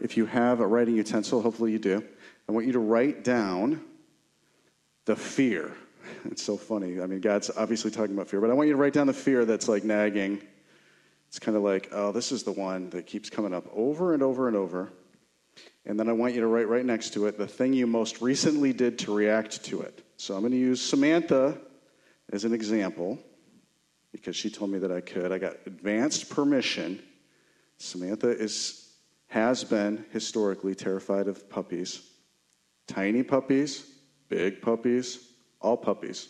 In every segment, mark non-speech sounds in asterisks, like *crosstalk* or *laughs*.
if you have a writing utensil, hopefully you do, I want you to write down the fear. It's so funny. I mean, God's obviously talking about fear, but I want you to write down the fear that's like nagging. It's kind of like, oh, this is the one that keeps coming up over and over and over. And then I want you to write right next to it the thing you most recently did to react to it. So I'm going to use Samantha as an example because she told me that I could. I got advanced permission. Samantha is, has been historically terrified of puppies tiny puppies, big puppies, all puppies.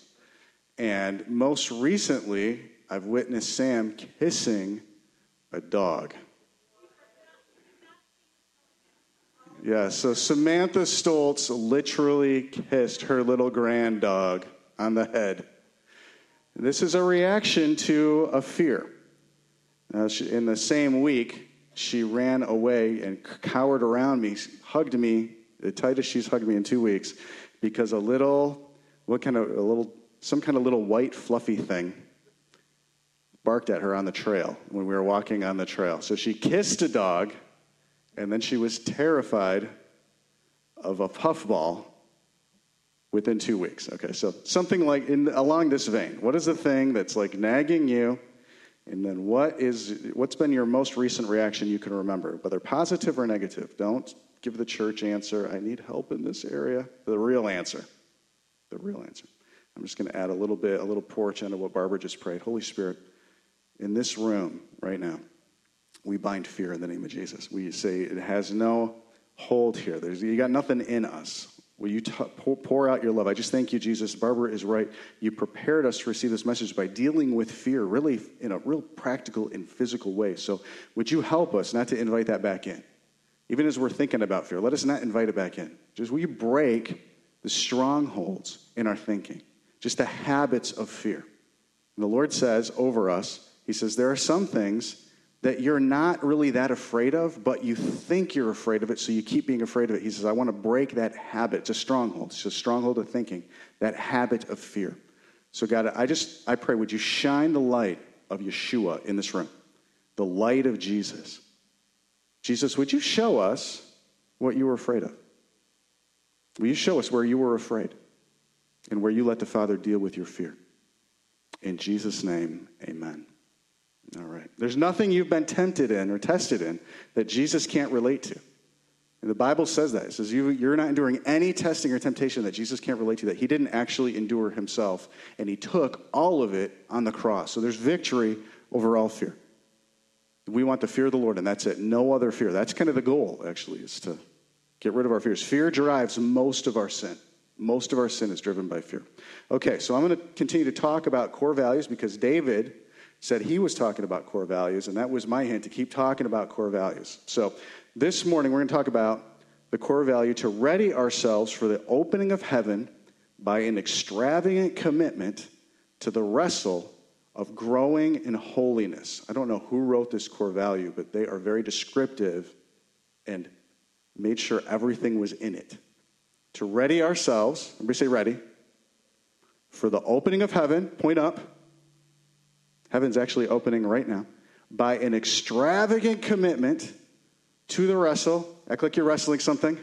And most recently, I've witnessed Sam kissing a dog. Yeah, so Samantha Stolz literally kissed her little grand dog on the head. This is a reaction to a fear. Now, in the same week, she ran away and cowered around me, hugged me, the tightest she's hugged me in two weeks, because a little, what kind of, a little, some kind of little white fluffy thing barked at her on the trail when we were walking on the trail. So she kissed a dog and then she was terrified of a puffball within two weeks. Okay, so something like in, along this vein. What is the thing that's like nagging you? And then what is what's been your most recent reaction you can remember, whether positive or negative? Don't give the church answer, I need help in this area. The real answer. The real answer. I'm just going to add a little bit, a little porch into what Barbara just prayed. Holy Spirit, in this room right now, we bind fear in the name of Jesus. We say it has no hold here. There's, you got nothing in us. Will you t- pour, out your love? I just thank you, Jesus. Barbara is right. You prepared us to receive this message by dealing with fear, really in a real practical and physical way. So, would you help us not to invite that back in? Even as we're thinking about fear, let us not invite it back in. Just will you break the strongholds in our thinking, just the habits of fear? And the Lord says over us, He says, there are some things that you're not really that afraid of, but you think you're afraid of it, so you keep being afraid of it. He says, I want to break that habit. It's a stronghold. It's a stronghold of thinking, that habit of fear. So, God, I just, I pray, would you shine the light of Yeshua in this room? The light of Jesus. Jesus, would you show us what you were afraid of? Will you show us where you were afraid and where you let the Father deal with your fear? In Jesus' name, amen. All right. There's nothing you've been tempted in or tested in that Jesus can't relate to. And the Bible says that. It says you, you're not enduring any testing or temptation that Jesus can't relate to, that he didn't actually endure himself, and he took all of it on the cross. So there's victory over all fear. We want the fear of the Lord, and that's it. No other fear. That's kind of the goal, actually, is to get rid of our fears. Fear drives most of our sin. Most of our sin is driven by fear. Okay, so I'm going to continue to talk about core values because David said he was talking about core values, and that was my hint to keep talking about core values. So this morning we're going to talk about the core value to ready ourselves for the opening of heaven by an extravagant commitment to the wrestle of growing in holiness. I don't know who wrote this core value, but they are very descriptive and made sure everything was in it. To ready ourselves, everybody say ready, for the opening of heaven, point up, Heaven's actually opening right now. By an extravagant commitment to the wrestle, act like you're wrestling something,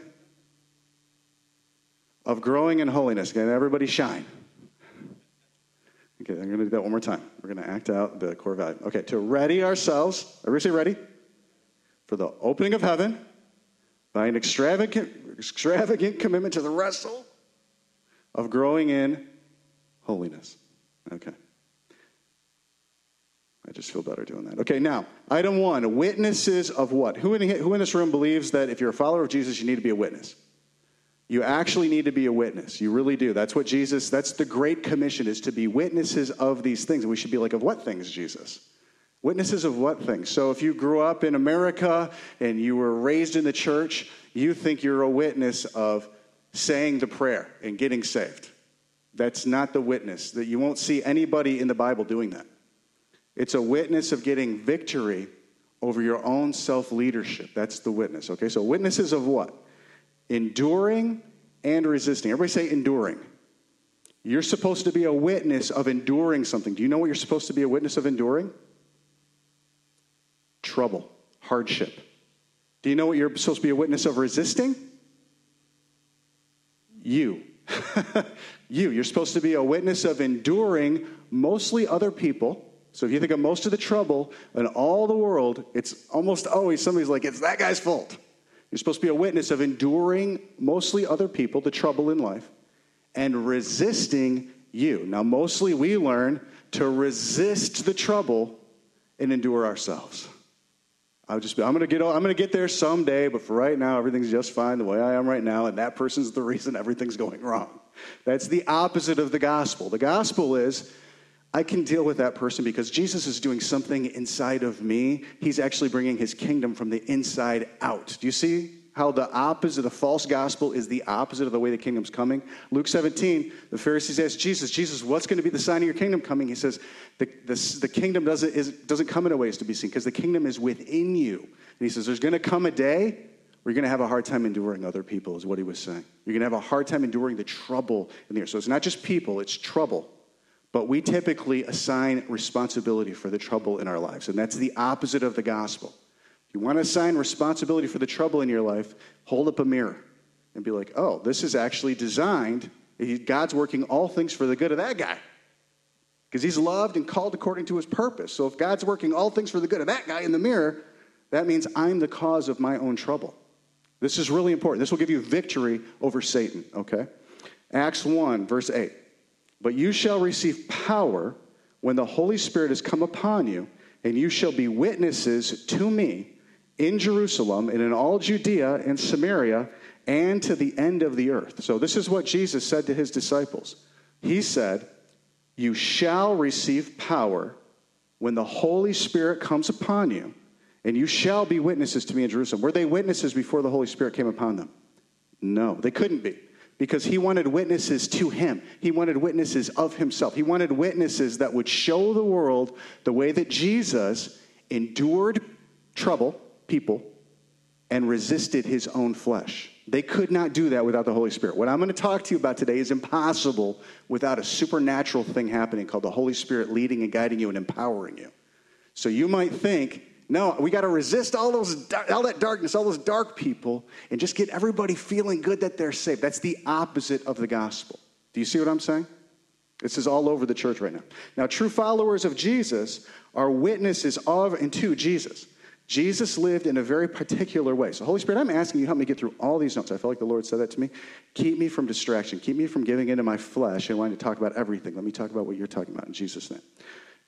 of growing in holiness. Okay, everybody shine. Okay, I'm going to do that one more time. We're going to act out the core value. Okay, to ready ourselves, everybody say ready, for the opening of heaven by an extravagant, extravagant commitment to the wrestle of growing in holiness. Okay. I just feel better doing that. Okay, now, item one witnesses of what? Who in, who in this room believes that if you're a follower of Jesus, you need to be a witness? You actually need to be a witness. You really do. That's what Jesus, that's the Great Commission, is to be witnesses of these things. And we should be like, of what things, Jesus? Witnesses of what things? So if you grew up in America and you were raised in the church, you think you're a witness of saying the prayer and getting saved. That's not the witness. That you won't see anybody in the Bible doing that. It's a witness of getting victory over your own self leadership. That's the witness. Okay, so witnesses of what? Enduring and resisting. Everybody say enduring. You're supposed to be a witness of enduring something. Do you know what you're supposed to be a witness of enduring? Trouble, hardship. Do you know what you're supposed to be a witness of resisting? You. *laughs* you. You're supposed to be a witness of enduring mostly other people. So if you think of most of the trouble in all the world, it's almost always somebody's like, it's that guy's fault. You're supposed to be a witness of enduring mostly other people, the trouble in life, and resisting you. Now, mostly we learn to resist the trouble and endure ourselves. I'll just be, I'm to get, I'm to get there someday, but for right now, everything's just fine the way I am right now, and that person's the reason everything's going wrong. That's the opposite of the gospel. The gospel is, I can deal with that person because Jesus is doing something inside of me. He's actually bringing his kingdom from the inside out. Do you see how the opposite, of the false gospel, is the opposite of the way the kingdom's coming. Luke 17, the Pharisees asked Jesus, Jesus, what's going to be the sign of your kingdom coming? He says, the, the, kingdom doesn't, is, doesn't come in a ways to be seen because the kingdom is within you. And he says, there's going to come a day where you're going to have a hard time enduring other people, is what he was saying. You're going to have a hard time enduring the trouble in the earth. So it's not just people, it's trouble. But we typically assign responsibility for the trouble in our lives, and that's the opposite of the gospel. If you want to assign responsibility for the trouble in your life, hold up a mirror and be like, oh, this is actually designed. God's working all things for the good of that guy. Because he's loved and called according to his purpose. So if God's working all things for the good of that guy in the mirror, that means I'm the cause of my own trouble. This is really important. This will give you victory over Satan, okay? Acts 1, verse 8. But you shall receive power when the Holy Spirit has come upon you, and you shall be witnesses to me in Jerusalem and in all Judea and Samaria and to the end of the earth. So, this is what Jesus said to his disciples. He said, You shall receive power when the Holy Spirit comes upon you, and you shall be witnesses to me in Jerusalem. Were they witnesses before the Holy Spirit came upon them? No, they couldn't be because he wanted witnesses to him. He wanted witnesses of himself. He wanted witnesses that would show the world the way that Jesus endured trouble people and resisted his own flesh. They could not do that without the Holy Spirit. What I'm going to talk to you about today is impossible without a supernatural thing happening called the Holy Spirit leading and guiding you and empowering you. So you might think, no, we got to resist all those all that darkness, all those dark people and just get everybody feeling good that they're saved. That's the opposite of the gospel. Do you see what I'm saying? This is all over the church right now. Now, true followers of Jesus are witnesses of and to Jesus. Jesus lived in a very particular way. So, Holy Spirit, I'm asking you, help me get through all these notes. I feel like the Lord said that to me. Keep me from distraction. Keep me from giving into my flesh and wanting to talk about everything. Let me talk about what you're talking about in Jesus' name.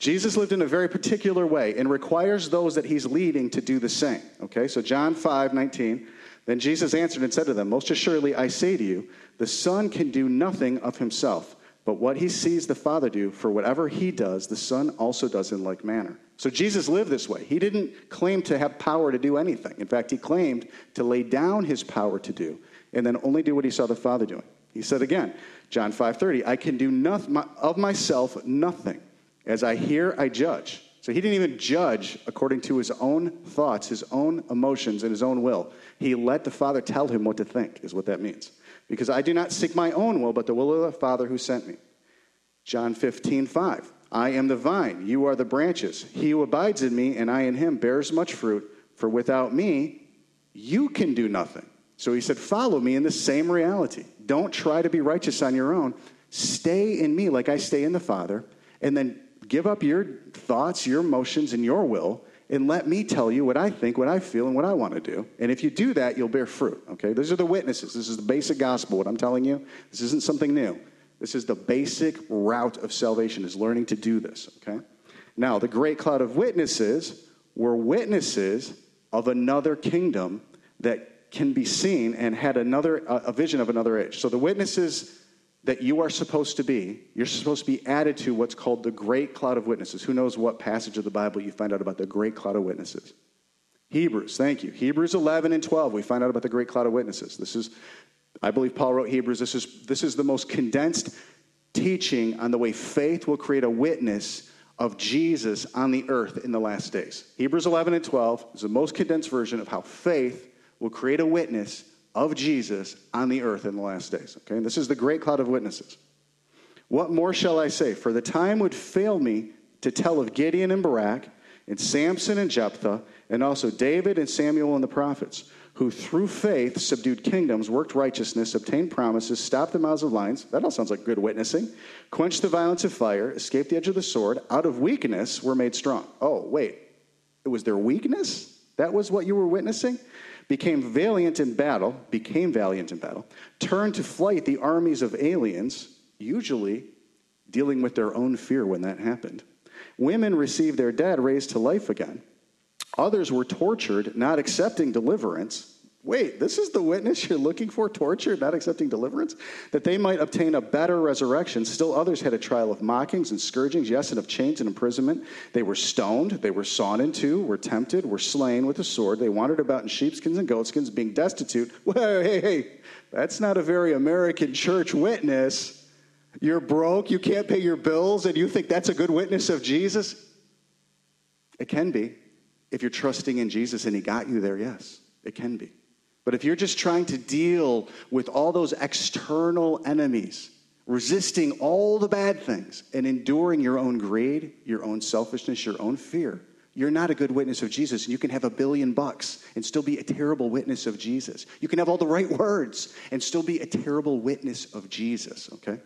Jesus lived in a very particular way and requires those that he's leading to do the same. Okay, so John 5 19. Then Jesus answered and said to them, Most assuredly, I say to you, the Son can do nothing of himself, but what he sees the Father do, for whatever he does, the Son also does in like manner. So Jesus lived this way. He didn't claim to have power to do anything. In fact, he claimed to lay down his power to do and then only do what he saw the Father doing. He said again, John 5:30, I can do nothing of myself nothing. As I hear, I judge. So he didn't even judge according to his own thoughts, his own emotions, and his own will. He let the Father tell him what to think, is what that means. Because I do not seek my own will, but the will of the Father who sent me. John 15, 5. I am the vine, you are the branches. He who abides in me and I in him bears much fruit, for without me, you can do nothing. So he said, Follow me in the same reality. Don't try to be righteous on your own. Stay in me like I stay in the Father, and then give up your thoughts, your emotions, and your will, and let me tell you what I think, what I feel, and what I want to do. And if you do that, you'll bear fruit. Okay? These are the witnesses. This is the basic gospel, what I'm telling you. This isn't something new. This is the basic route of salvation, is learning to do this, okay? Now, the great cloud of witnesses were witnesses of another kingdom that can be seen and had another a vision of another age. So the witnesses that you are supposed to be, you're supposed to be added to what's called the great cloud of witnesses. Who knows what passage of the Bible you find out about the great cloud of witnesses? Hebrews, thank you. Hebrews 11 and 12, we find out about the great cloud of witnesses. This is I believe Paul wrote Hebrews. This is, this is the most condensed teaching on the way faith will create a witness of Jesus on the earth in the last days. Hebrews 11 and 12 is the most condensed version of how faith will create a witness of Jesus on the earth in the last days. Okay, this is the great cloud of witnesses. What more shall I say? For the time would fail me to tell of Gideon and Barak and Samson and Jephthah, and also David and Samuel and the prophets, who through faith subdued kingdoms, worked righteousness, obtained promises, stopped the mouths of lions. That all sounds like good witnessing. Quenched the violence of fire, escaped the edge of the sword, out of weakness were made strong. Oh, wait. It was their weakness? That was what you were witnessing? Became valiant in battle, became valiant in battle, turned to flight the armies of aliens, usually dealing with their own fear when that happened. Women received their dead raised to life again. Others were tortured, not accepting deliverance. Wait, this is the witness you're looking for, tortured, not accepting deliverance? That they might obtain a better resurrection. Still others had a trial of mockings and scourgings, yes, and of chains and imprisonment. They were stoned, they were sawn in two, were tempted, were slain with a sword. They wandered about in sheepskins and goatskins, being destitute. *laughs* Whoa, hey, hey, that's not a very American church witness. You're broke, you can't pay your bills, and you think that's a good witness of Jesus? It can be. If you're trusting in Jesus and He got you there, yes, it can be. But if you're just trying to deal with all those external enemies, resisting all the bad things, and enduring your own greed, your own selfishness, your own fear, you're not a good witness of Jesus. And you can have a billion bucks and still be a terrible witness of Jesus. You can have all the right words and still be a terrible witness of Jesus, okay?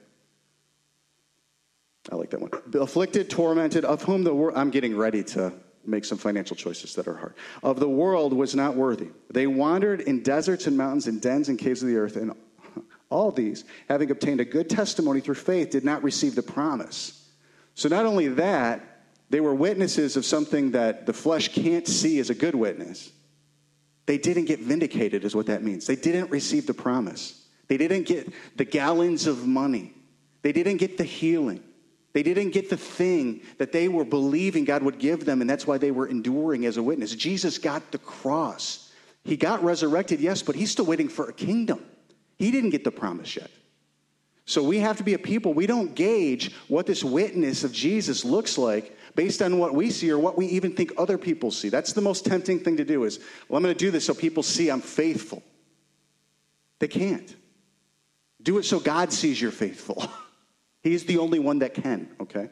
I like that one. Afflicted, tormented, of whom the world, I'm getting ready to make some financial choices that are hard. Of the world was not worthy. They wandered in deserts and mountains and dens and caves of the earth, and all these, having obtained a good testimony through faith, did not receive the promise. So not only that, they were witnesses of something that the flesh can't see as a good witness. They didn't get vindicated, is what that means. They didn't receive the promise. They didn't get the gallons of money. They didn't get the healing. They didn't get the thing that they were believing God would give them, and that's why they were enduring as a witness. Jesus got the cross. He got resurrected, yes, but he's still waiting for a kingdom. He didn't get the promise yet. So we have to be a people. We don't gauge what this witness of Jesus looks like based on what we see or what we even think other people see. That's the most tempting thing to do is, well, I'm going to do this so people see I'm faithful. They can't. Do it so God sees you're faithful. *laughs* He's the only one that can, okay?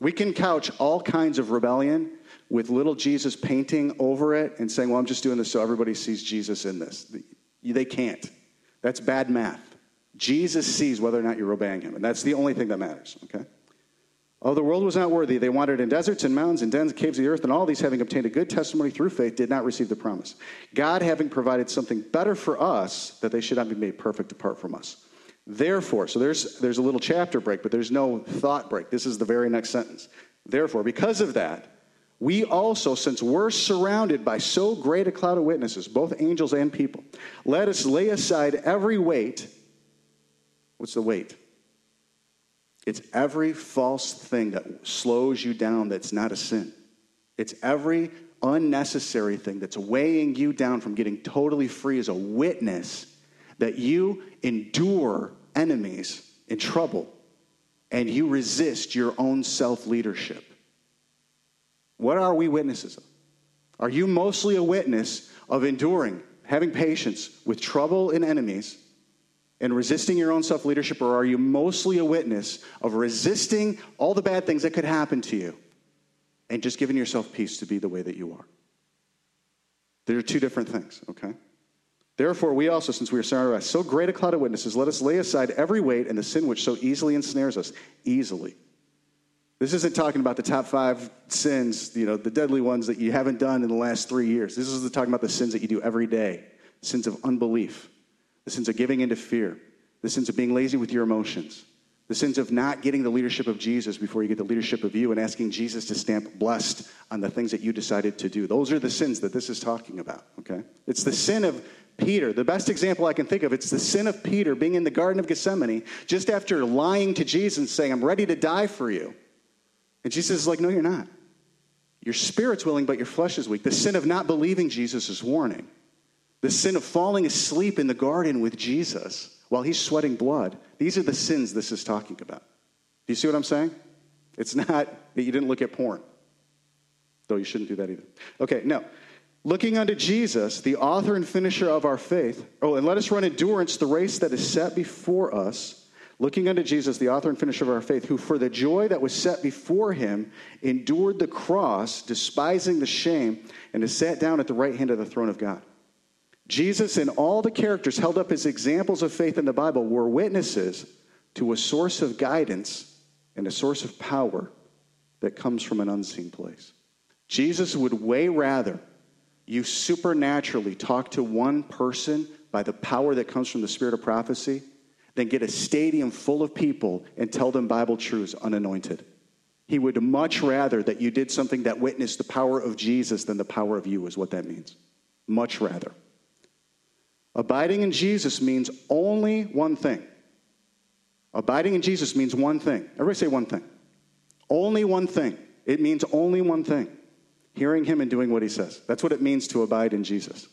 We can couch all kinds of rebellion with little Jesus painting over it and saying, well, I'm just doing this so everybody sees Jesus in this. They can't. That's bad math. Jesus sees whether or not you're obeying him, and that's the only thing that matters, okay? Oh, the world was not worthy. They wandered in deserts and mountains and dens, caves of the earth, and all these, having obtained a good testimony through faith, did not receive the promise. God having provided something better for us, that they should not be made perfect apart from us. Therefore, so there's, there's a little chapter break, but there's no thought break. This is the very next sentence. Therefore, because of that, we also, since we're surrounded by so great a cloud of witnesses, both angels and people, let us lay aside every weight. What's the weight? It's every false thing that slows you down that's not a sin. It's every unnecessary thing that's weighing you down from getting totally free as a witness that you endure enemies in trouble and you resist your own self leadership. What are we witnesses of? Are you mostly a witness of enduring, having patience with trouble and enemies, and resisting your own self leadership, or are you mostly a witness of resisting all the bad things that could happen to you and just giving yourself peace to be the way that you are? There are two different things, okay? Therefore, we also, since we are surrounded by so great a cloud of witnesses, let us lay aside every weight and the sin which so easily ensnares us. Easily. This isn't talking about the top five sins, you know, the deadly ones that you haven't done in the last three years. This is talking about the sins that you do every day sins of unbelief, the sins of giving into fear, the sins of being lazy with your emotions, the sins of not getting the leadership of Jesus before you get the leadership of you and asking Jesus to stamp blessed on the things that you decided to do. Those are the sins that this is talking about, okay? It's the sin of Peter, the best example I can think of, it's the sin of Peter being in the Garden of Gethsemane just after lying to Jesus and saying, I'm ready to die for you. And Jesus is like, No, you're not. Your spirit's willing, but your flesh is weak. The sin of not believing Jesus warning. The sin of falling asleep in the garden with Jesus while he's sweating blood. These are the sins this is talking about. Do you see what I'm saying? It's not that you didn't look at porn, though you shouldn't do that either. Okay, no. Looking unto Jesus, the author and finisher of our faith. Oh, and let us run endurance the race that is set before us, looking unto Jesus, the author and finisher of our faith, who for the joy that was set before him endured the cross, despising the shame, and is sat down at the right hand of the throne of God. Jesus and all the characters held up as examples of faith in the Bible were witnesses to a source of guidance and a source of power that comes from an unseen place. Jesus would way rather you supernaturally talk to one person by the power that comes from the spirit of prophecy then get a stadium full of people and tell them Bible truths unanointed. He would much rather that you did something that witnessed the power of Jesus than the power of you, is what that means. Much rather. Abiding in Jesus means only one thing. Abiding in Jesus means one thing. Everybody say one thing. Only one thing. It means only one thing hearing him and doing what he says. That's what it means to abide in Jesus.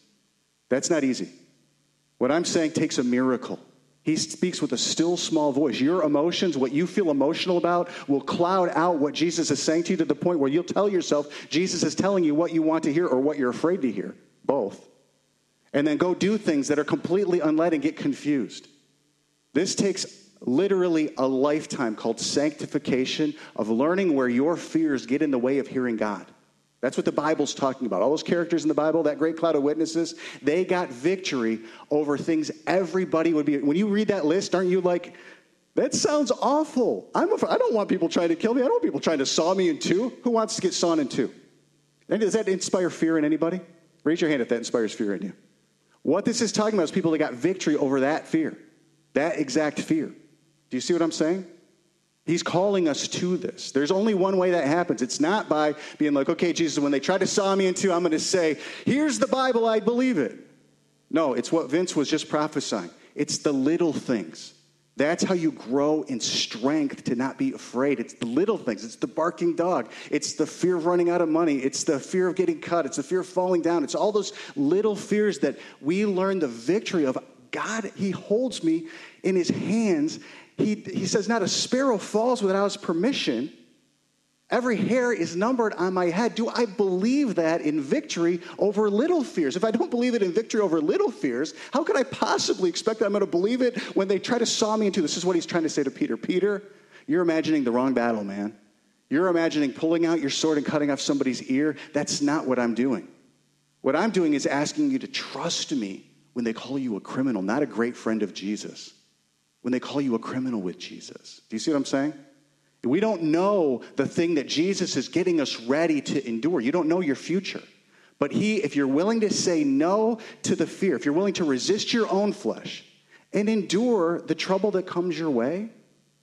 That's not easy. What I'm saying takes a miracle. He speaks with a still small voice. Your emotions, what you feel emotional about, will cloud out what Jesus is saying to you to the point where you'll tell yourself Jesus is telling you what you want to hear or what you're afraid to hear. Both. And then go do things that are completely unled and get confused. This takes literally a lifetime called sanctification of learning where your fears get in the way of hearing God. That's what the Bible's talking about. All those characters in the Bible, that great cloud of witnesses, they got victory over things everybody would be. When you read that list, aren't you like, that sounds awful. I'm a, I don't want people trying to kill me. I don't want people trying to saw me in two. Who wants to get sawn in two? And does that inspire fear in anybody? Raise your hand if that inspires fear in you. What this is talking about is people that got victory over that fear, that exact fear. Do you see what I'm saying? He's calling us to this. There's only one way that happens. It's not by being like, okay, Jesus, when they try to saw me into, I'm going to say, here's the Bible, I believe it. No, it's what Vince was just prophesying. It's the little things. That's how you grow in strength to not be afraid. It's the little things. It's the barking dog. It's the fear of running out of money. It's the fear of getting cut. It's the fear of falling down. It's all those little fears that we learn the victory of. God, He holds me in His hands he, he says, Not a sparrow falls without his permission. Every hair is numbered on my head. Do I believe that in victory over little fears? If I don't believe it in victory over little fears, how could I possibly expect that I'm going to believe it when they try to saw me into this? Is what he's trying to say to Peter. Peter, you're imagining the wrong battle, man. You're imagining pulling out your sword and cutting off somebody's ear. That's not what I'm doing. What I'm doing is asking you to trust me when they call you a criminal, not a great friend of Jesus when they call you a criminal with Jesus. Do you see what I'm saying? We don't know the thing that Jesus is getting us ready to endure. You don't know your future. But he, if you're willing to say no to the fear, if you're willing to resist your own flesh and endure the trouble that comes your way,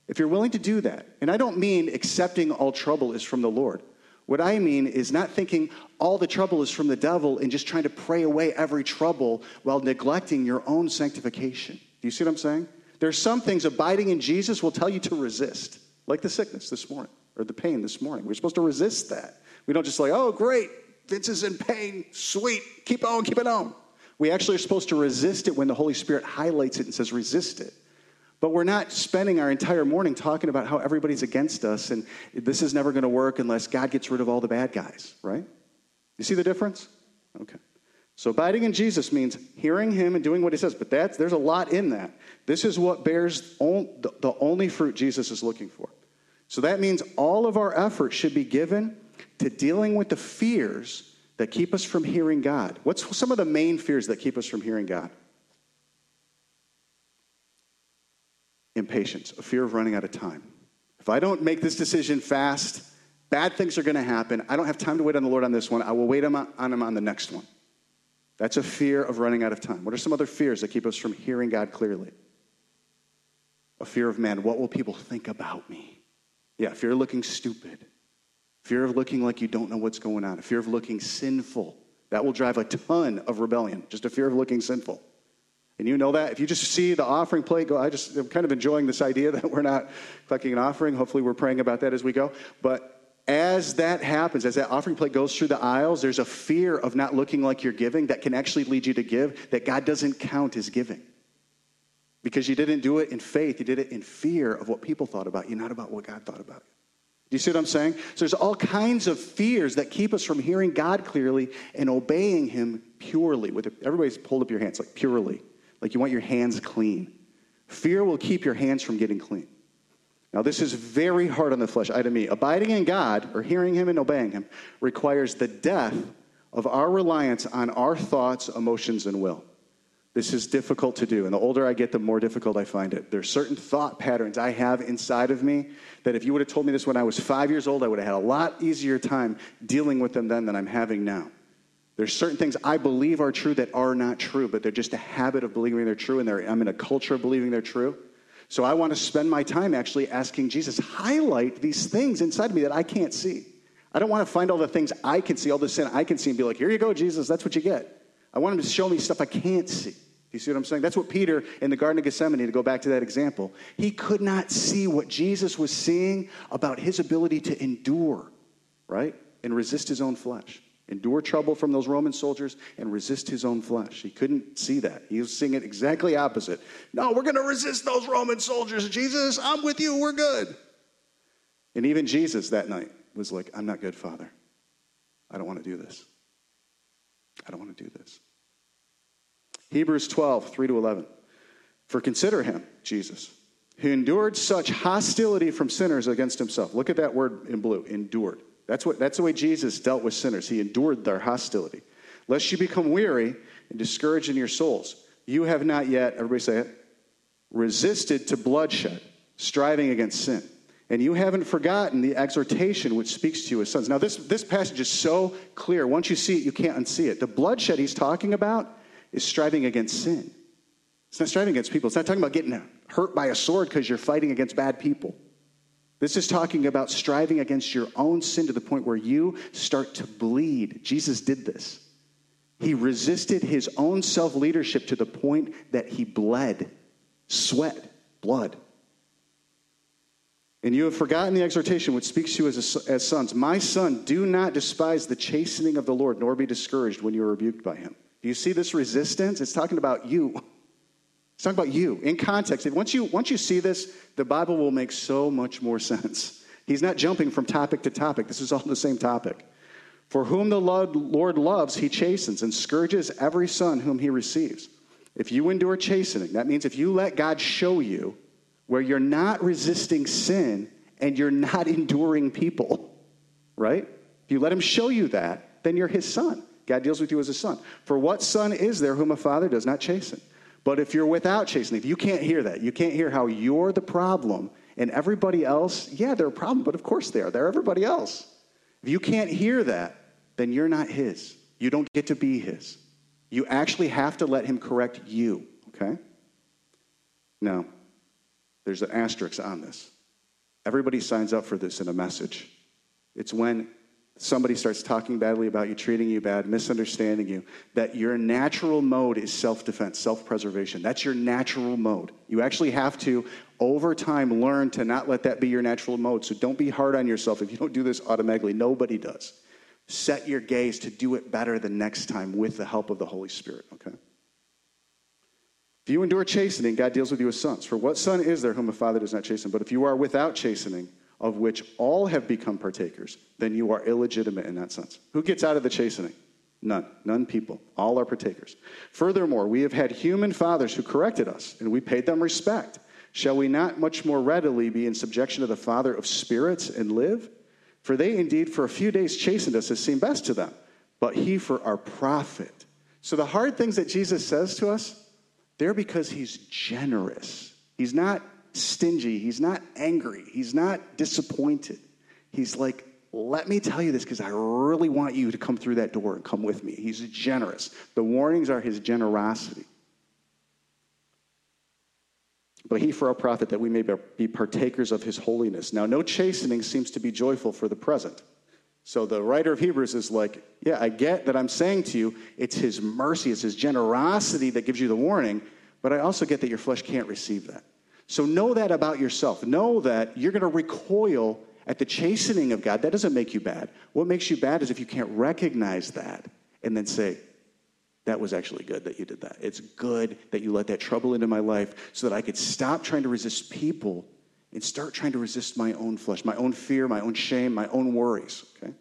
if you're willing to do that, and I don't mean accepting all trouble is from the Lord. What I mean is not thinking all the trouble is from the devil and just trying to pray away every trouble while neglecting your own sanctification. Do you see what I'm saying? There's some things abiding in Jesus will tell you to resist, like the sickness this morning or the pain this morning. We're supposed to resist that. We don't just like, oh, great, Vince is in pain, sweet, keep on, keep it on. We actually are supposed to resist it when the Holy Spirit highlights it and says, resist it. But we're not spending our entire morning talking about how everybody's against us and this is never going to work unless God gets rid of all the bad guys, right? You see the difference? Okay. So abiding in Jesus means hearing him and doing what he says, but that's, there's a lot in that. This is what bears on, the, the only fruit Jesus is looking for. So that means all of our effort should be given to dealing with the fears that keep us from hearing God. What's some of the main fears that keep us from hearing God? Impatience, a fear of running out of time. If I don't make this decision fast, bad things are going to happen. I don't have time to wait on the Lord on this one. I will wait on him on the next one. That's a fear of running out of time. What are some other fears that keep us from hearing God clearly? A fear of man. What will people think about me? Yeah, fear of looking stupid. Fear of looking like you don't know what's going on. A fear of looking sinful. That will drive a ton of rebellion. Just a fear of looking sinful. And you know that. If you just see the offering plate go, I just am kind of enjoying this idea *laughs* that we're not collecting an offering. Hopefully, we're praying about that as we go. But as that happens, as that offering plate goes through the aisles, there's a fear of not looking like you're giving that can actually lead you to give that God doesn't count as giving. Because you didn't do it in faith, you did it in fear of what people thought about you, not about what God thought about you. Do you see what I'm saying? So there's all kinds of fears that keep us from hearing God clearly and obeying Him purely. With everybody's pulled up your hands, like purely, like you want your hands clean. Fear will keep your hands from getting clean. Now, this is very hard on the flesh, I to me. Abiding in God, or hearing Him and obeying Him, requires the death of our reliance on our thoughts, emotions, and will. This is difficult to do. And the older I get, the more difficult I find it. There are certain thought patterns I have inside of me that if you would have told me this when I was five years old, I would have had a lot easier time dealing with them then than I'm having now. There's certain things I believe are true that are not true, but they're just a habit of believing they're true, and I'm in a culture of believing they're true. So I want to spend my time actually asking Jesus, highlight these things inside me that I can't see. I don't want to find all the things I can see, all the sin I can see, and be like, here you go, Jesus, that's what you get. I want him to show me stuff I can't see. You see what I'm saying? That's what Peter in the Garden of Gethsemane, to go back to that example, he could not see what Jesus was seeing about his ability to endure, right? And resist his own flesh endure trouble from those Roman soldiers, and resist his own flesh. He couldn't see that. He was seeing it exactly opposite. No, we're going to resist those Roman soldiers. Jesus, I'm with you. We're good. And even Jesus that night was like, I'm not good, Father. I don't want to do this. I don't want to do this. Hebrews 12, 3 to 11. For consider him, Jesus, who endured such hostility from sinners against himself. Look at that word in blue, endured. That's, what, that's the way Jesus dealt with sinners. He endured their hostility. Lest you become weary and discouraged in your souls. You have not yet, everybody say it, resisted to bloodshed, striving against sin. And you haven't forgotten the exhortation which speaks to you as sons. Now, this, this passage is so clear. Once you see it, you can't unsee it. The bloodshed he's talking about is striving against sin. It's not striving against people. It's not talking about getting hurt by a sword because you're fighting against bad people. This is talking about striving against your own sin to the point where you start to bleed. Jesus did this. He resisted his own self leadership to the point that he bled, sweat, blood. And you have forgotten the exhortation which speaks to you as, a, as sons. My son, do not despise the chastening of the Lord, nor be discouraged when you are rebuked by him. Do you see this resistance? It's talking about you. It's talking about you in context. Once you, once you see this, the Bible will make so much more sense. He's not jumping from topic to topic. This is all the same topic. For whom the Lord loves, he chastens and scourges every son whom he receives. If you endure chastening, that means if you let God show you where you're not resisting sin and you're not *laughs* enduring people, right? If you let him show you that, then you're his son. God deals with you as a son. For what son is there whom a father does not chasten? But if you're without chastening, if you can't hear that, you can't hear how you're the problem and everybody else, yeah, they're a problem, but of course they are. They're everybody else. If you can't hear that, then you're not his. You don't get to be his. You actually have to let him correct you, okay? Now, there's an asterisk on this. Everybody signs up for this in a message. It's when somebody starts talking badly about you, treating you bad, misunderstanding you, that your natural mode is self defense, self preservation. That's your natural mode. You actually have to, over time, learn to not let that be your natural mode. So don't be hard on yourself if you don't do this automatically. Nobody does. Set your gaze to do it better the next time with the help of the Holy Spirit, okay? If you endure chastening, God deals with you as sons. For what son is there whom a father does not chasten? But if you are without chastening, of which all have become partakers, then you are illegitimate in that sense. Who gets out of the chastening? None. None people. All are partakers. Furthermore, we have had human fathers who corrected us, and we paid them respect. Shall we not much more readily be in subjection to the Father of spirits and live? For they indeed for a few days chastened us as seemed best to them, but he for our profit. So the hard things that Jesus says to us, they're because he's generous. He's not stingy. He's not angry. He's not disappointed. He's like, let me tell you this because I really want you to come through that door and come with me. He's generous. The warnings are his generosity. But he for our profit that we may be partakers of his holiness. Now, no chastening seems to be joyful for the present. So the writer of Hebrews is like, yeah, I get that I'm saying to you, it's his mercy, it's his generosity that gives you the warning, but I also get that your flesh can't receive that. So know that about yourself. Know that you're going to recoil at the chastening of God. That doesn't make you bad. What makes you bad is if you can't recognize that and then say, that was actually good that you did that. It's good that you let that trouble into my life so that I could stop trying to resist people and start trying to resist my own flesh, my own fear, my own shame, my own worries. Okay?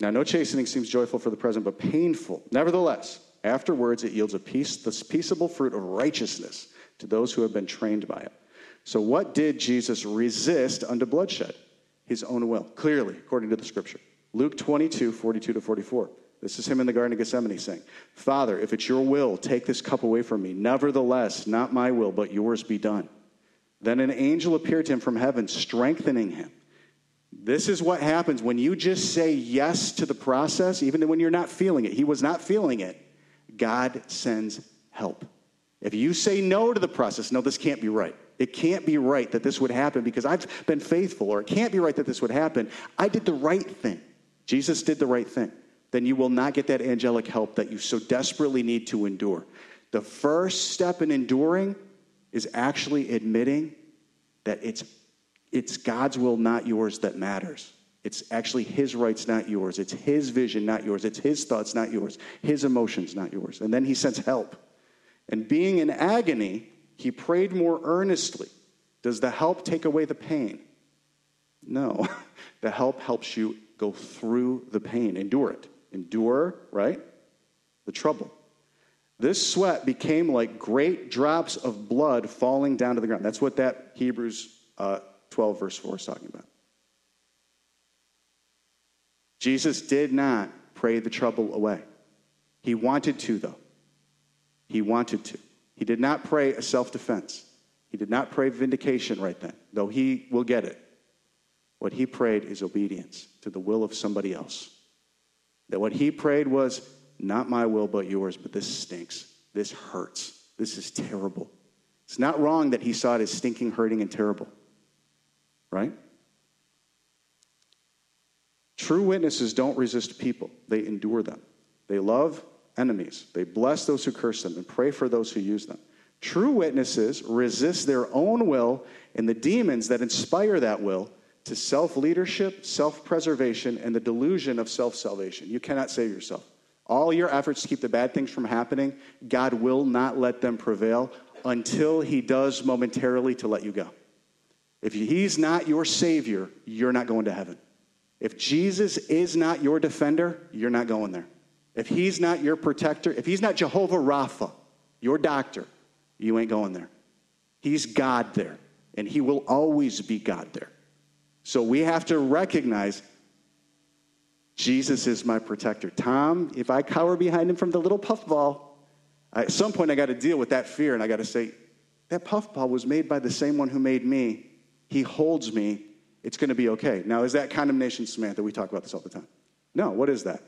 Now, no chastening seems joyful for the present, but painful. Nevertheless, Afterwards, it yields a peace, this peaceable fruit of righteousness to those who have been trained by it. So, what did Jesus resist unto bloodshed? His own will, clearly, according to the scripture. Luke 22, 42 to 44. This is him in the Garden of Gethsemane saying, Father, if it's your will, take this cup away from me. Nevertheless, not my will, but yours be done. Then an angel appeared to him from heaven, strengthening him. This is what happens when you just say yes to the process, even when you're not feeling it. He was not feeling it. God sends help. If you say no to the process, no, this can't be right. It can't be right that this would happen because I've been faithful, or it can't be right that this would happen. I did the right thing. Jesus did the right thing. Then you will not get that angelic help that you so desperately need to endure. The first step in enduring is actually admitting that it's, it's God's will, not yours, that matters. It's actually His rights, not yours. It's His vision, not yours. It's His thoughts, not yours. His emotions, not yours. And then He sends help. And being in agony, He prayed more earnestly. Does the help take away the pain? No. *laughs* The help helps you go through the pain, endure it. Endure, right? The trouble. This sweat became like great drops of blood falling down to the ground. That's what that Hebrews uh, 12, verse 4 is talking about. Jesus did not pray the trouble away. He wanted to, though. He wanted to. He did not pray a self defense. He did not pray vindication right then, though he will get it. What he prayed is obedience to the will of somebody else. That what he prayed was, not my will, but yours, but this stinks. This hurts. This is terrible. It's not wrong that he saw it as stinking, hurting, and terrible. Right? True witnesses don't resist people, they endure them. They love enemies, they bless those who curse them, and pray for those who use them. True witnesses resist their own will and the demons that inspire that will to self leadership, self preservation, and the delusion of self salvation. You cannot save yourself. All your efforts to keep the bad things from happening, God will not let them prevail until He does momentarily to let you go. If He's not your Savior, you're not going to heaven. If Jesus is not your defender, you're not going there. If he's not your protector, if he's not Jehovah Rapha, your doctor, you ain't going there. He's God there, and he will always be God there. So we have to recognize Jesus is my protector. Tom, if I cower behind him from the little puffball, at some point I got to deal with that fear and I got to say, that puffball was made by the same one who made me. He holds me it's going to be okay. Now, is that condemnation, Samantha? We talk about this all the time. No, what is that?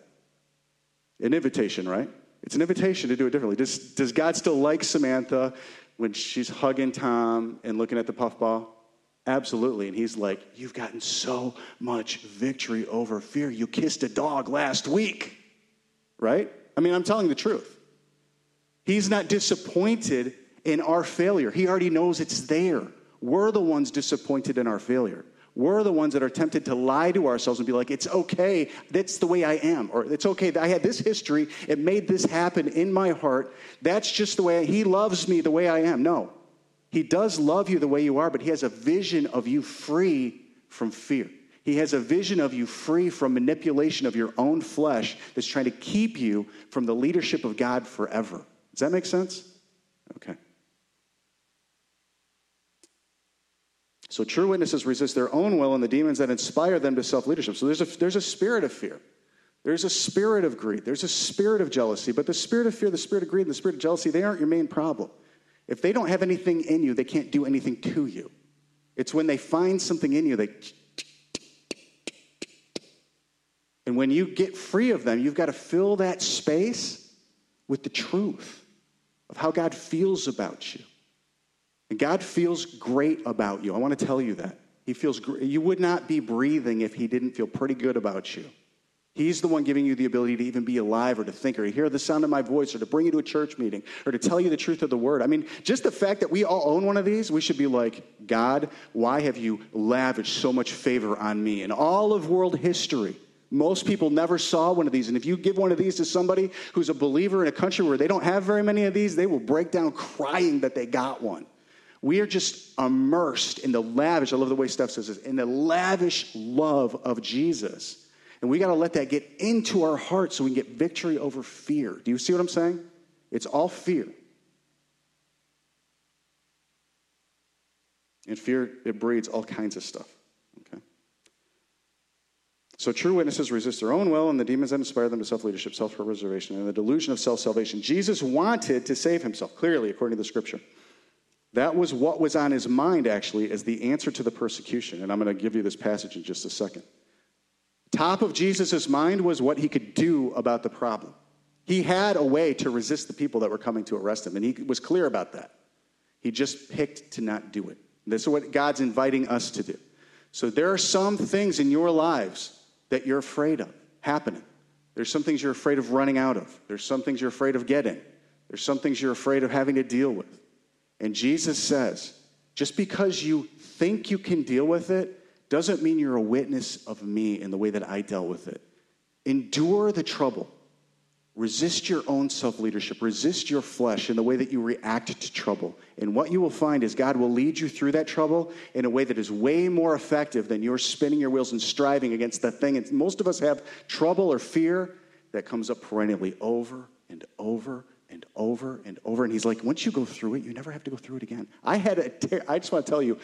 An invitation, right? It's an invitation to do it differently. Does, does God still like Samantha when she's hugging Tom and looking at the puffball? Absolutely. And he's like, You've gotten so much victory over fear. You kissed a dog last week, right? I mean, I'm telling the truth. He's not disappointed in our failure, he already knows it's there. We're the ones disappointed in our failure. We're the ones that are tempted to lie to ourselves and be like, it's okay, that's the way I am. Or it's okay, that I had this history, it made this happen in my heart. That's just the way I, He loves me the way I am. No. He does love you the way you are, but He has a vision of you free from fear. He has a vision of you free from manipulation of your own flesh that's trying to keep you from the leadership of God forever. Does that make sense? Okay. So true witnesses resist their own will and the demons that inspire them to self leadership. So there's a, there's a spirit of fear. There's a spirit of greed. There's a spirit of jealousy. But the spirit of fear, the spirit of greed, and the spirit of jealousy, they aren't your main problem. If they don't have anything in you, they can't do anything to you. It's when they find something in you, they. And when you get free of them, you've got to fill that space with the truth of how God feels about you. God feels great about you. I want to tell you that. He feels great. You would not be breathing if He didn't feel pretty good about you. He's the one giving you the ability to even be alive or to think or to hear the sound of my voice or to bring you to a church meeting or to tell you the truth of the word. I mean, just the fact that we all own one of these, we should be like, God, why have you lavished so much favor on me? In all of world history, most people never saw one of these. And if you give one of these to somebody who's a believer in a country where they don't have very many of these, they will break down crying that they got one. We are just immersed in the lavish, I love the way Steph says this, in the lavish love of Jesus. And we got to let that get into our hearts so we can get victory over fear. Do you see what I'm saying? It's all fear. And fear, it breeds all kinds of stuff. Okay? So true witnesses resist their own will and the demons that inspire them to self leadership, self preservation, and the delusion of self salvation. Jesus wanted to save himself, clearly, according to the scripture. That was what was on his mind, actually, as the answer to the persecution. And I'm going to give you this passage in just a second. Top of Jesus' mind was what he could do about the problem. He had a way to resist the people that were coming to arrest him, and he was clear about that. He just picked to not do it. This is what God's inviting us to do. So there are some things in your lives that you're afraid of happening. There's some things you're afraid of running out of. There's some things you're afraid of getting. There's some things you're afraid of having to deal with. And Jesus says, just because you think you can deal with it doesn't mean you're a witness of me in the way that I dealt with it. Endure the trouble. Resist your own self leadership. Resist your flesh in the way that you react to trouble. And what you will find is God will lead you through that trouble in a way that is way more effective than you're spinning your wheels and striving against that thing. And most of us have trouble or fear that comes up perennially over and over and over and over. And He's like, once you go through it, you never have to go through it again. I had a, ter- I just want to tell you,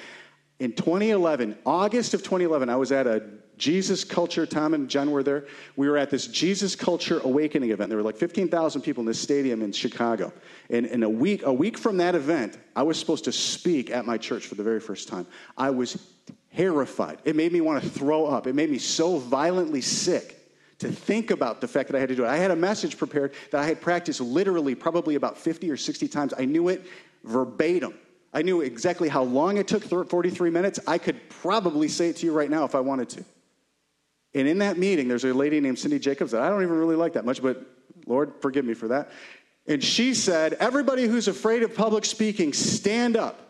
in 2011, August of 2011, I was at a Jesus Culture, Tom and Jen were there. We were at this Jesus Culture Awakening event. There were like 15,000 people in this stadium in Chicago. And in a week, a week from that event, I was supposed to speak at my church for the very first time. I was terrified. It made me want to throw up. It made me so violently sick to think about the fact that I had to do it. I had a message prepared that I had practiced literally probably about 50 or 60 times. I knew it verbatim. I knew exactly how long it took 43 minutes. I could probably say it to you right now if I wanted to. And in that meeting, there's a lady named Cindy Jacobs that I don't even really like that much, but Lord, forgive me for that. And she said, Everybody who's afraid of public speaking, stand up.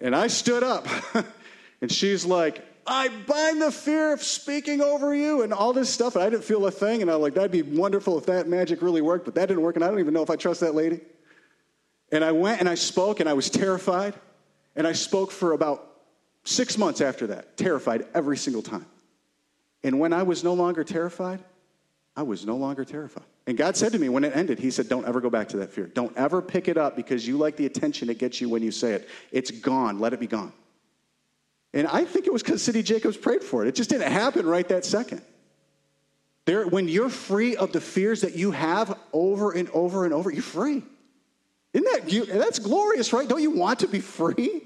And I stood up. *laughs* and she's like, I bind the fear of speaking over you and all this stuff. And I didn't feel a thing. And I was like, that'd be wonderful if that magic really worked, but that didn't work. And I don't even know if I trust that lady. And I went and I spoke and I was terrified. And I spoke for about six months after that, terrified every single time. And when I was no longer terrified, I was no longer terrified. And God said to me when it ended, He said, Don't ever go back to that fear. Don't ever pick it up because you like the attention it gets you when you say it. It's gone. Let it be gone. And I think it was because Cindy Jacobs prayed for it. It just didn't happen right that second. There, when you're free of the fears that you have over and over and over, you're free. Isn't that you, that's glorious, right? Don't you want to be free?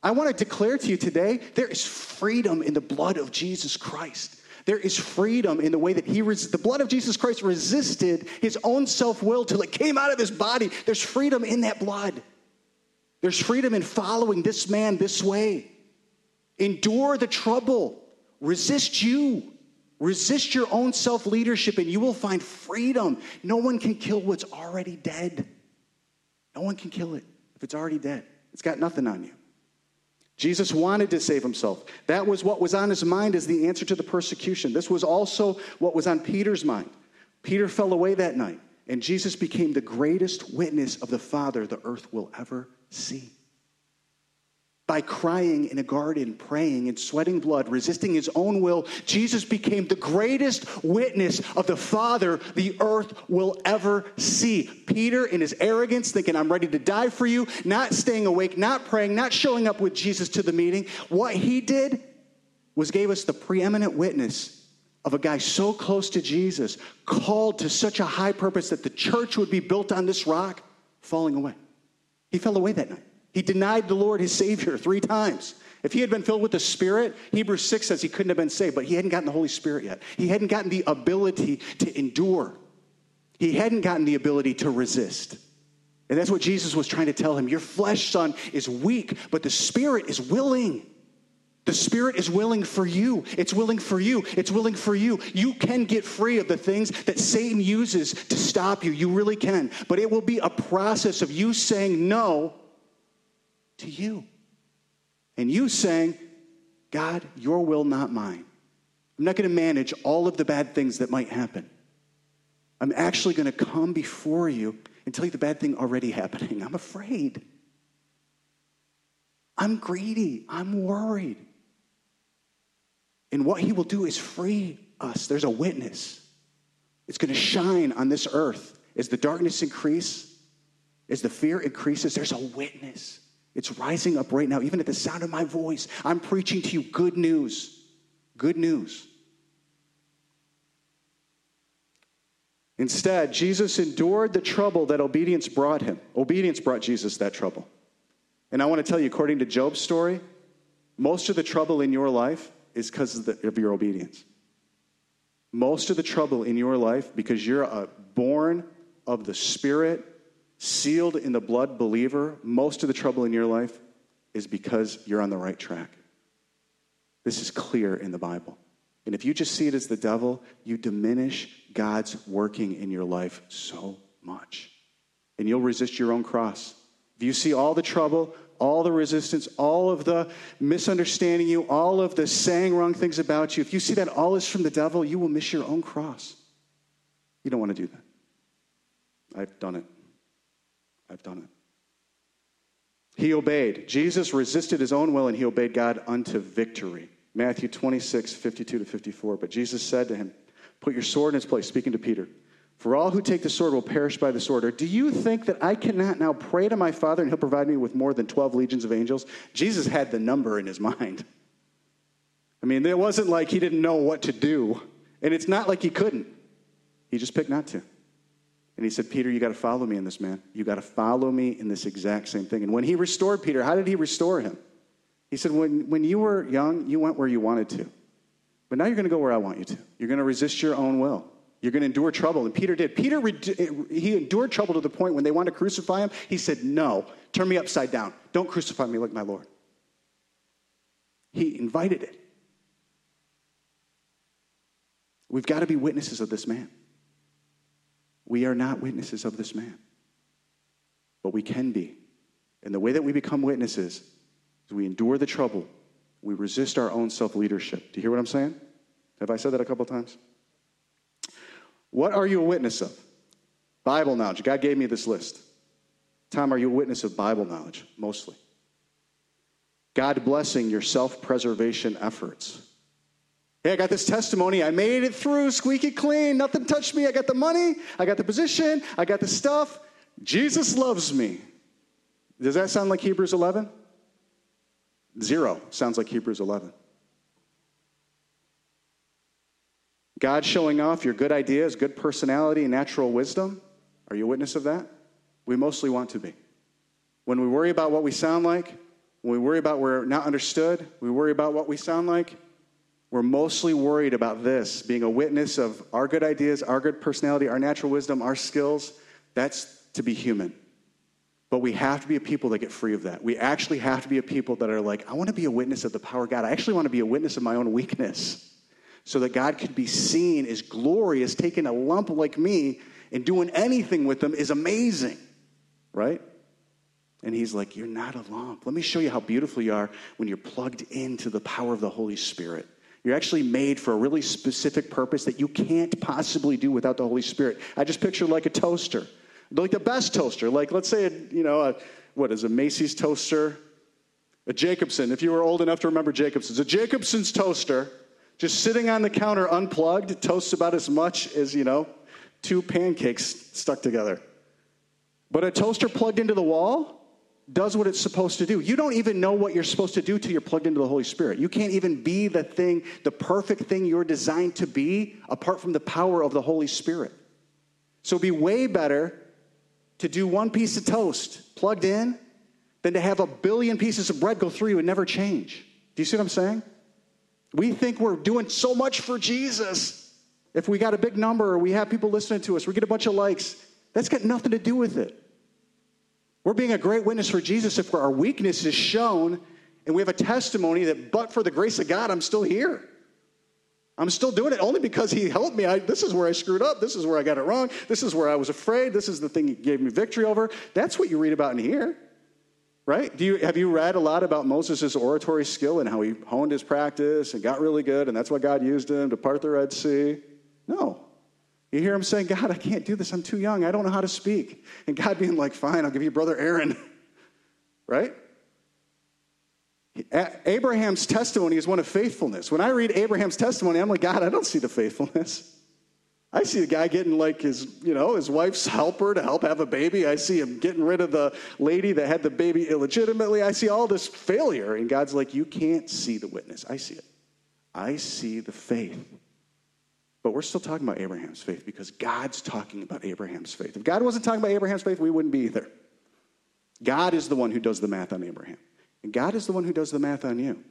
I want to declare to you today there is freedom in the blood of Jesus Christ. There is freedom in the way that he, res- the blood of Jesus Christ resisted his own self will till it came out of his body. There's freedom in that blood. There's freedom in following this man this way. Endure the trouble. Resist you. Resist your own self leadership, and you will find freedom. No one can kill what's already dead. No one can kill it if it's already dead. It's got nothing on you. Jesus wanted to save himself. That was what was on his mind as the answer to the persecution. This was also what was on Peter's mind. Peter fell away that night, and Jesus became the greatest witness of the Father the earth will ever see by crying in a garden, praying and sweating blood, resisting his own will, Jesus became the greatest witness of the Father the earth will ever see. Peter, in his arrogance, thinking, I'm ready to die for you, not staying awake, not praying, not showing up with Jesus to the meeting, what he did was gave us the preeminent witness of a guy so close to Jesus, called to such a high purpose that the church would be built on this rock, falling away. He fell away that night. He denied the Lord his Savior three times. If he had been filled with the Spirit, Hebrews 6 says he couldn't have been saved, but he hadn't gotten the Holy Spirit yet. He hadn't gotten the ability to endure, he hadn't gotten the ability to resist. And that's what Jesus was trying to tell him. Your flesh, son, is weak, but the Spirit is willing. The Spirit is willing for you. It's willing for you. It's willing for you. You can get free of the things that Satan uses to stop you. You really can. But it will be a process of you saying no to you. And you saying, God, your will, not mine. I'm not going to manage all of the bad things that might happen. I'm actually going to come before you and tell you the bad thing already happening. I'm afraid. I'm greedy. I'm worried. And what he will do is free us. There's a witness. It's going to shine on this earth. As the darkness increases, as the fear increases, there's a witness. It's rising up right now. Even at the sound of my voice, I'm preaching to you good news. Good news. Instead, Jesus endured the trouble that obedience brought him. Obedience brought Jesus that trouble. And I want to tell you, according to Job's story, most of the trouble in your life is because of, of, your obedience. Most of the trouble in your life, because you're a born of the Spirit, sealed in the blood believer, most of the trouble in your life is because you're on the right track. This is clear in the Bible. And if you just see it as the devil, you diminish God's working in your life so much. And you'll resist your own cross. If you see all the trouble, all the resistance, all of the misunderstanding you, all of the saying wrong things about you, if you see that all is from the devil, you will miss your own cross. You don't want to do that. I've done it. I've done it. He obeyed. Jesus resisted his own will and he obeyed God unto victory. Matthew 26, 52 to 54. But Jesus said to him, Put your sword in its place, speaking to Peter. For all who take the sword will perish by the sword. Or do you think that I cannot now pray to my Father and he'll provide me with more than 12 legions of angels? Jesus had the number in his mind. I mean, it wasn't like he didn't know what to do, and it's not like he couldn't. He just picked not to. And he said, Peter, you got to follow me in this, man. You got to follow me in this exact same thing. And when he restored Peter, how did he restore him? He said, when, when you were young, you went where you wanted to. But now you're going to go where I want you to. You're going to resist your own will. You're going to endure trouble. And Peter did. Peter, he endured trouble to the point when they wanted to crucify him, he said, No, turn me upside down. Don't crucify me like my Lord. He invited it. We've got to be witnesses of this man. We are not witnesses of this man, but we can be. And the way that we become witnesses is we endure the trouble. We resist our own self leadership. Do you hear what I'm saying? Have I said that a couple times? What are you a witness of? Bible knowledge. God gave me this list. Tom, are you a witness of Bible knowledge? Mostly. God blessing your self preservation efforts. Hey, I got this testimony. I made it through squeaky clean. Nothing touched me. I got the money. I got the position. I got the stuff. Jesus loves me. Does that sound like Hebrews 11? Zero sounds like Hebrews 11. God showing off your good ideas, good personality, natural wisdom. Are you a witness of that? We mostly want to be. When we worry about what we sound like, when we worry about we're not understood, we worry about what we sound like, we're mostly worried about this being a witness of our good ideas, our good personality, our natural wisdom, our skills. That's to be human. But we have to be a people that get free of that. We actually have to be a people that are like, I want to be a witness of the power of God. I actually want to be a witness of my own weakness so that God can be seen as glorious. Taking a lump like me and doing anything with them is amazing, right? And he's like, You're not a lump. Let me show you how beautiful you are when you're plugged into the power of the Holy Spirit. You're actually made for a really specific purpose that you can't possibly do without the Holy Spirit. I just picture like a toaster like the best toaster. Like, let's say, a, you know, a, what is a Macy's toaster? A Jacobson. if you were old enough to remember Jacobson's. A Jacobson's toaster, just sitting on the counter unplugged, toasts about as much as, you know, two pancakes stuck together. But a toaster plugged into the wall does what it's supposed to do. You don't even know what you're supposed to do till you're plugged into the Holy Spirit. You can't even be the thing, the perfect thing you're designed to be apart from the power of the Holy Spirit. So it'd be way better to do one piece of toast plugged in than to have a billion pieces of bread go through you and never change. Do you see what I'm saying? We think we're doing so much for Jesus. If we got a big number or we have people listening to us, we get a bunch of likes, that's got nothing to do with it. We're being a great witness for Jesus if our weakness is shown and we have a testimony that, but for the grace of God, I'm still here. I'm still doing it only because he helped me. I, this is where I screwed up. This is where I got it wrong. This is where I was afraid. This is the thing he gave me victory over. That's what you read about in here, right? Do you, have you read a lot about Moses' oratory skill and how he honed his practice and got really good, and that's why God used him to part the Red Sea? No. You hear him saying, God, I can't do this. I'm too young. I don't know how to speak. And God being like, fine, I'll give you brother Aaron, *laughs* right? Abraham's testimony is one of faithfulness. When I read Abraham's testimony, I'm like, God, I don't see the faithfulness. *laughs* I see a guy getting like his, you know, his wife's helper to help have a baby. I see him getting rid of the lady that had the baby illegitimately. I see all this failure. And God's like, you can't see the witness. I see it. I see the faith. But we're still talking about Abraham's faith because God's talking about Abraham's faith. If God wasn't talking about Abraham's faith, we wouldn't be either. God is the one who does the math on Abraham. And God is the one who does the math on you.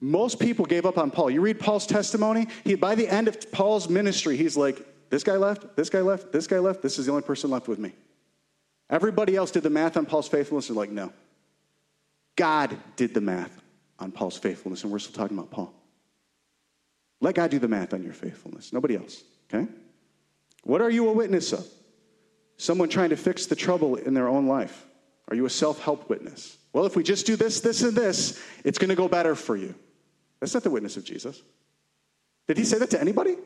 Most people gave up on Paul. You read Paul's testimony, he, by the end of Paul's ministry, he's like, this guy left, this guy left, this guy left, this is the only person left with me. Everybody else did the math on Paul's faithfulness. And they're like, no. God did the math on Paul's faithfulness, and we're still talking about Paul. Let God do the math on your faithfulness, nobody else, okay? What are you a witness of? Someone trying to fix the trouble in their own life. Are you a self help witness? Well, if we just do this, this, and this, it's going to go better for you. That's not the witness of Jesus. Did he say that to anybody?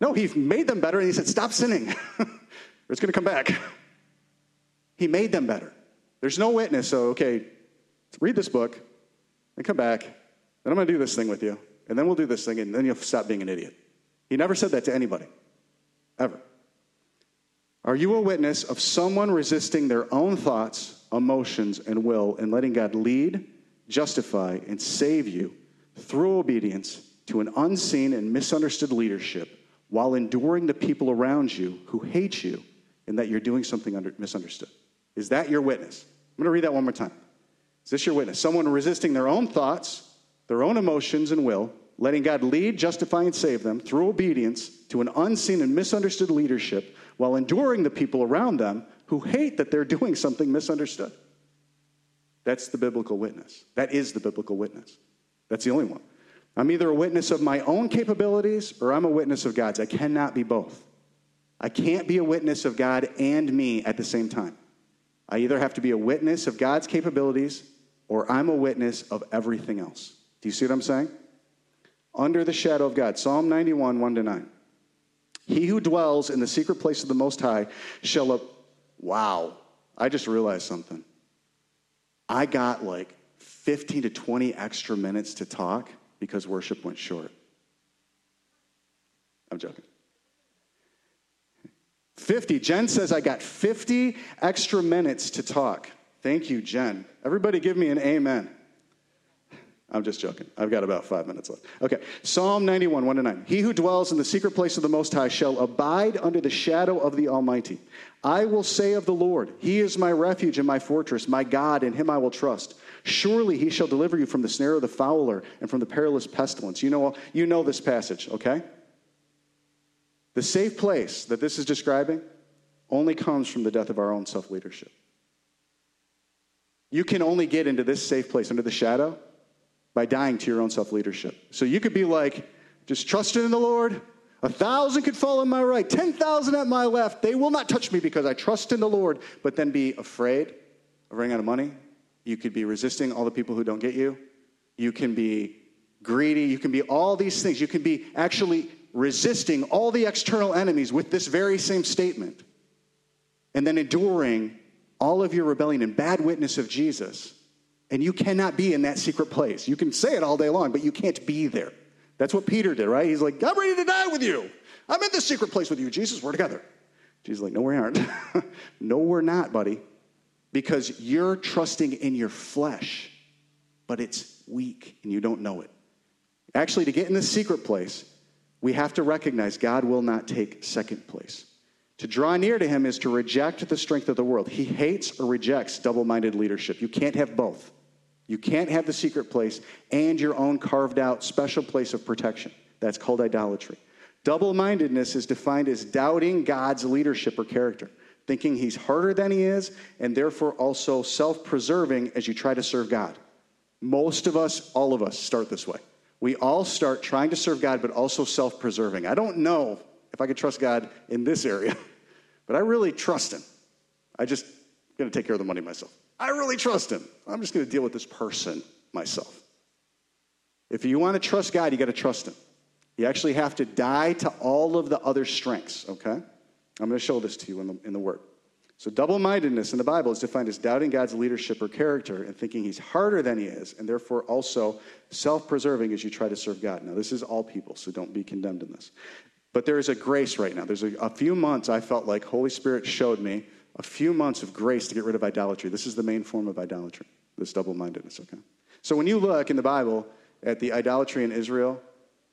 No, he made them better and he said, Stop sinning, or *laughs* it's going to come back. He made them better. There's no witness, so, okay, read this book, then come back, then I'm going to do this thing with you, and then we'll do this thing, and then you'll stop being an idiot. He never said that to anybody, ever. Are you a witness of someone resisting their own thoughts emotions, and will, and letting God lead, justify, and save you through obedience to an unseen and misunderstood leadership while enduring the people around you who hate you and that you're doing something under, misunderstood. Is that your witness? I'm going to read that one more time. Is this your witness? Someone resisting their own thoughts, their own emotions and will, letting God lead, justify, and save them through obedience to an unseen and misunderstood leadership while enduring the people around them who hate that they're *laughs* doing something misunderstood. That's the biblical witness. That is the biblical witness. That's the only one. I'm either a witness of my own capabilities or I'm a witness of God's. I cannot be both. I can't be a witness of God and me at the same time. I either have to be a witness of God's capabilities or I'm a witness of everything else. Do you see what I'm saying? Under the shadow of God. Psalm 91, 1 to 9. He who dwells in the secret place of the Most High shall Up- Wow, I just realized something. I got like 15 to 20 extra minutes to talk because worship went short. I'm joking. 50. Jen says I got 50 extra minutes to talk. Thank you, Jen. Everybody give me an amen. I'm just joking. I've got about five minutes left. Okay. Psalm 91, 1 to 9. He who dwells in the secret place of the Most High shall abide under the shadow of the Almighty. I will say of the Lord, He is my refuge and my fortress, my God, in Him I will trust. Surely He shall deliver you from the snare of the fowler and from the perilous pestilence. You know, you know this passage, okay? The safe place that this is describing only comes from the death of our own self leadership. You can only get into this safe place under the shadow by dying to your own self leadership. So you could be like, just trusting in the Lord. A thousand could fall on my right, 10,000 at my left. They will not touch me because I trust in the Lord, but then be afraid of running out of money. You could be resisting all the people who don't get you. You can be greedy. You can be all these things. You can be actually resisting all the external enemies with this very same statement. And then enduring all of your rebellion and bad witness of Jesus and you cannot be in that secret place. You can say it all day long, but you can't be there. That's what Peter did, right? He's like, I'm ready to die with you. I'm in the secret place with you. Jesus, we're together. Jesus like, no, we aren't. *laughs* no, we're not, buddy. Because you're trusting in your flesh, but it's weak and you don't know it. Actually, to get in the secret place, we have to recognize God will not take second place. To draw near to him is to reject the strength of the world. He hates or rejects double minded leadership. You can't have both. You can't have the secret place and your own carved out special place of protection. That's called idolatry. Double mindedness is defined as doubting God's leadership or character, thinking he's harder than he is, and therefore also self preserving as you try to serve God. Most of us, all of us, start this way. We all start trying to serve God, but also self preserving. I don't know if I could trust God in this area, *laughs* but I really trust Him. I just to take care of the money myself. I really trust him. I'm just going to deal with this person myself. If you want to trust God, you got to trust him. You actually have to die to all of the other strengths, okay? I'm going to show this to you in the, in the Word. So, double mindedness in the Bible is defined as doubting God's leadership or character and thinking he's harder than he is, and therefore also self preserving as you try to serve God. Now, this is all people, so don't be condemned in this. But there is a grace right now. There's a, a few months I felt like Holy Spirit showed me a few months of grace to get rid of idolatry. This is the main form of idolatry, this double mindedness, okay? So, when you look in the Bible at the idolatry in Israel,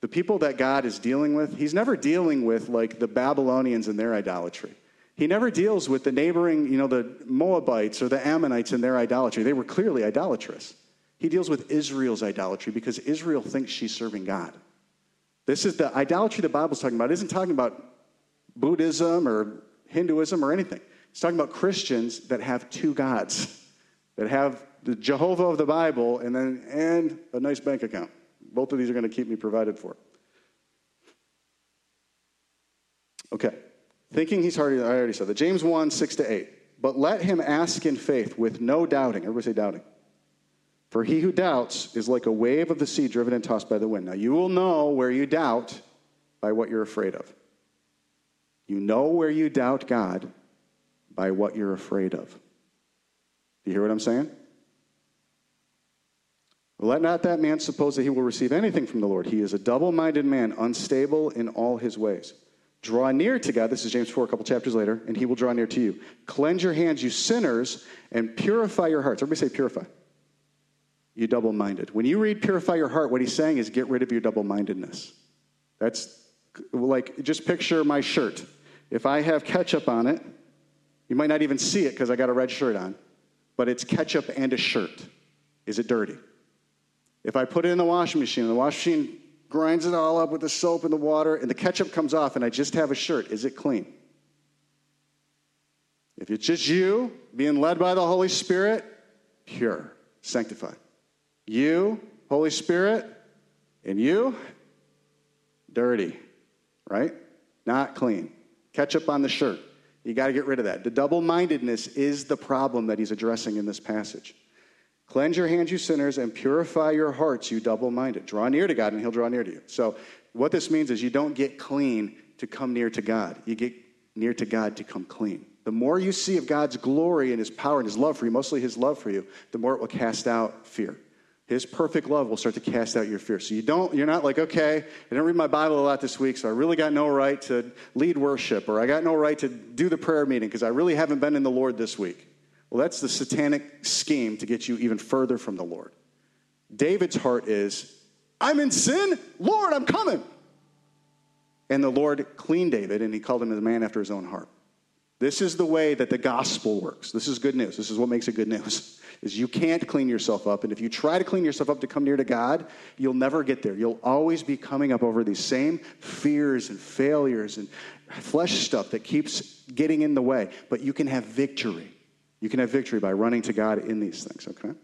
the people that God is dealing with, he's never dealing with like the Babylonians and their idolatry. He never deals with the neighboring, you know, the Moabites or the Ammonites and their idolatry. They were clearly idolatrous. He deals with Israel's idolatry because Israel thinks she's serving God. This is the idolatry the Bible's talking about. It isn't talking about Buddhism or Hinduism or anything. It's talking about Christians that have two gods, that have the Jehovah of the Bible and then and a nice bank account. Both of these are going to keep me provided for. Okay. Thinking he's already, I already said that. James 1, 6 to 8. But let him ask in faith with no doubting. Everybody say doubting. For he who doubts is like a wave of the sea driven and tossed by the wind. Now you will know where you doubt by what you're afraid of. You know where you doubt God by what you're afraid of. Do you hear what I'm saying? Let not that man suppose that he will receive anything from the Lord. He is a double minded man, unstable in all his ways. Draw near to God. This is James 4, a couple chapters later, and he will draw near to you. Cleanse your hands, you sinners, and purify your hearts. Everybody say purify. You double minded. When you read purify your heart, what he's saying is get rid of your double mindedness. That's like, just picture my shirt. If I have ketchup on it, you might not even see it because I got a red shirt on, but it's ketchup and a shirt. Is it dirty? If I put it in the washing machine, the washing machine grinds it all up with the soap and the water, and the ketchup comes off, and I just have a shirt. Is it clean? If it's just you being led by the Holy Spirit, pure, sanctified. You, Holy Spirit, and you, dirty, right? Not clean. Ketchup on the shirt. You got to get rid of that. The double mindedness is the problem that he's addressing in this passage. Cleanse your hands, you sinners, and purify your hearts, you double minded. Draw near to God, and He'll draw near to you. So, what this means is you don't get clean to come near to God, you get near to God to come clean. The more you see of God's glory and His power and His love for you, mostly His love for you, the more it will cast out fear. His perfect love will start to cast out your fear. So you don't, you're not like, okay, I didn't read my Bible a lot this week, so I really got no right to lead worship, or I got no right to do the prayer meeting because I really haven't been in the Lord this week. Well, that's the satanic scheme to get you even further from the Lord. David's heart is, I'm in sin. Lord, I'm coming. And the Lord cleaned David, and he called him a man after his own heart. This is the way that the gospel works. This is good news. This is what makes it good news. *laughs* Is you can't clean yourself up, and if you try to clean yourself up to come near to God, you'll never get there. You'll always be coming up over these same fears and failures and flesh stuff that keeps getting in the way. But you can have victory you can have victory by running to God in these things, okay?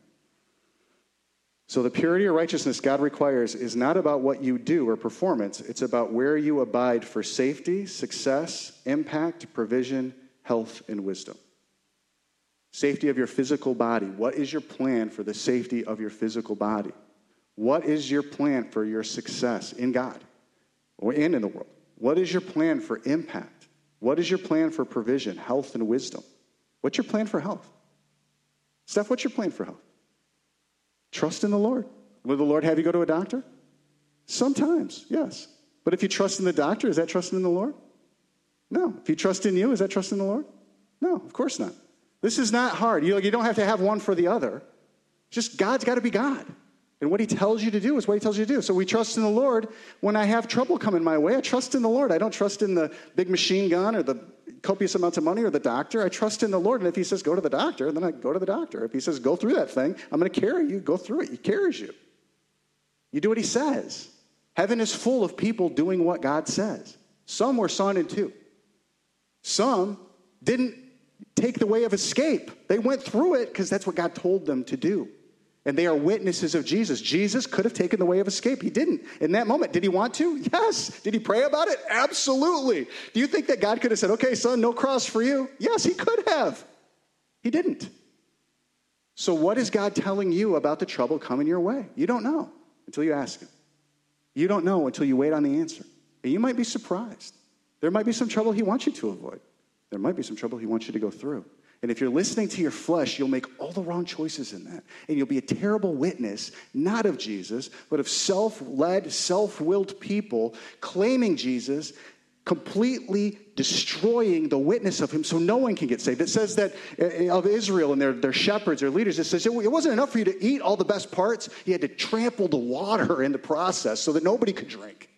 So, the purity or righteousness God requires is not about what you do or performance, it's about where you abide for safety, success, impact, provision, health, and wisdom. Safety of your physical body. What is your plan for the safety of your physical body? What is your plan for your success in God or and in the world? What is your plan for impact? What is your plan for provision, health, and wisdom? What's your plan for health? Steph, what's your plan for health? Trust in the Lord. Will the Lord have you go to a doctor? Sometimes, yes. But if you trust in the doctor, is that trusting in the Lord? No. If you trust in you, is that trusting in the Lord? No, of course not. This is not hard. You, you don't have to have one for the other. Just God's got to be God. And what he tells you to do is what he tells you to do. So we trust in the Lord. When I have trouble coming my way, I trust in the Lord. I don't trust in the big machine gun or the copious amounts of money or the doctor. I trust in the Lord. And if he says go to the doctor, then I go to the doctor. If he says go through that thing, I'm going to carry you. Go through it. He carries you. You do what he says. Heaven is full of people doing what God says. Some were sawn in two. Some didn't take the way of escape. They went through it because that's what God told them to do and they are witnesses of Jesus. Jesus could have taken the way of escape. He didn't. In that moment, did he want to? Yes. Did he pray about it? Absolutely. Do you think that God could have said, okay, son, no cross for you? Yes, he could have. He didn't. So, what is God telling you about the trouble coming your way? You don't know until you ask him. You don't know until you wait on the answer. And you might be surprised. There might be some trouble he wants you to avoid. There might be some trouble he wants you to go through. And if you're listening to your flesh, you'll make all the wrong choices in that. And you'll be a terrible witness, not of Jesus, but of self led, self willed people claiming Jesus, completely destroying the witness of him so no one can get saved. It says that uh, of Israel and their, their shepherds, their leaders, it says it wasn't enough for you to eat all the best parts, you had to trample the water in the process so that nobody could drink.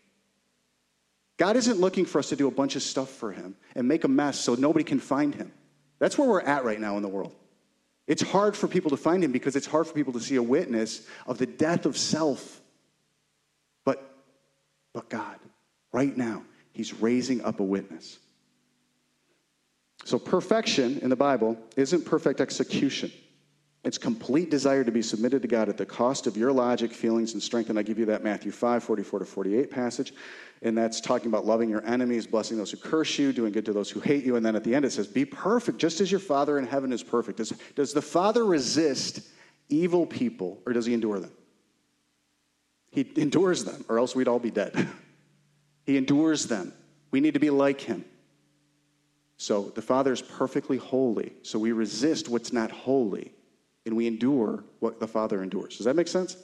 God isn't looking for us to do a bunch of stuff for him and make a mess so nobody can find him. That's where we're at right now in the world. It's hard for people to find him because it's hard for people to see a witness of the death of self. But, but God, right now, he's raising up a witness. So, perfection in the Bible isn't perfect execution. It's complete desire to be submitted to God at the cost of your logic, feelings, and strength. And I give you that Matthew 5, 44 to 48 passage. And that's talking about loving your enemies, blessing those who curse you, doing good to those who hate you. And then at the end it says, Be perfect, just as your Father in heaven is perfect. Does, does the Father resist evil people, or does he endure them? He endures them, or else we'd all be dead. *laughs* he endures them. We need to be like him. So the Father is perfectly holy. So we resist what's not holy and we endure what the Father endures. Does that make sense?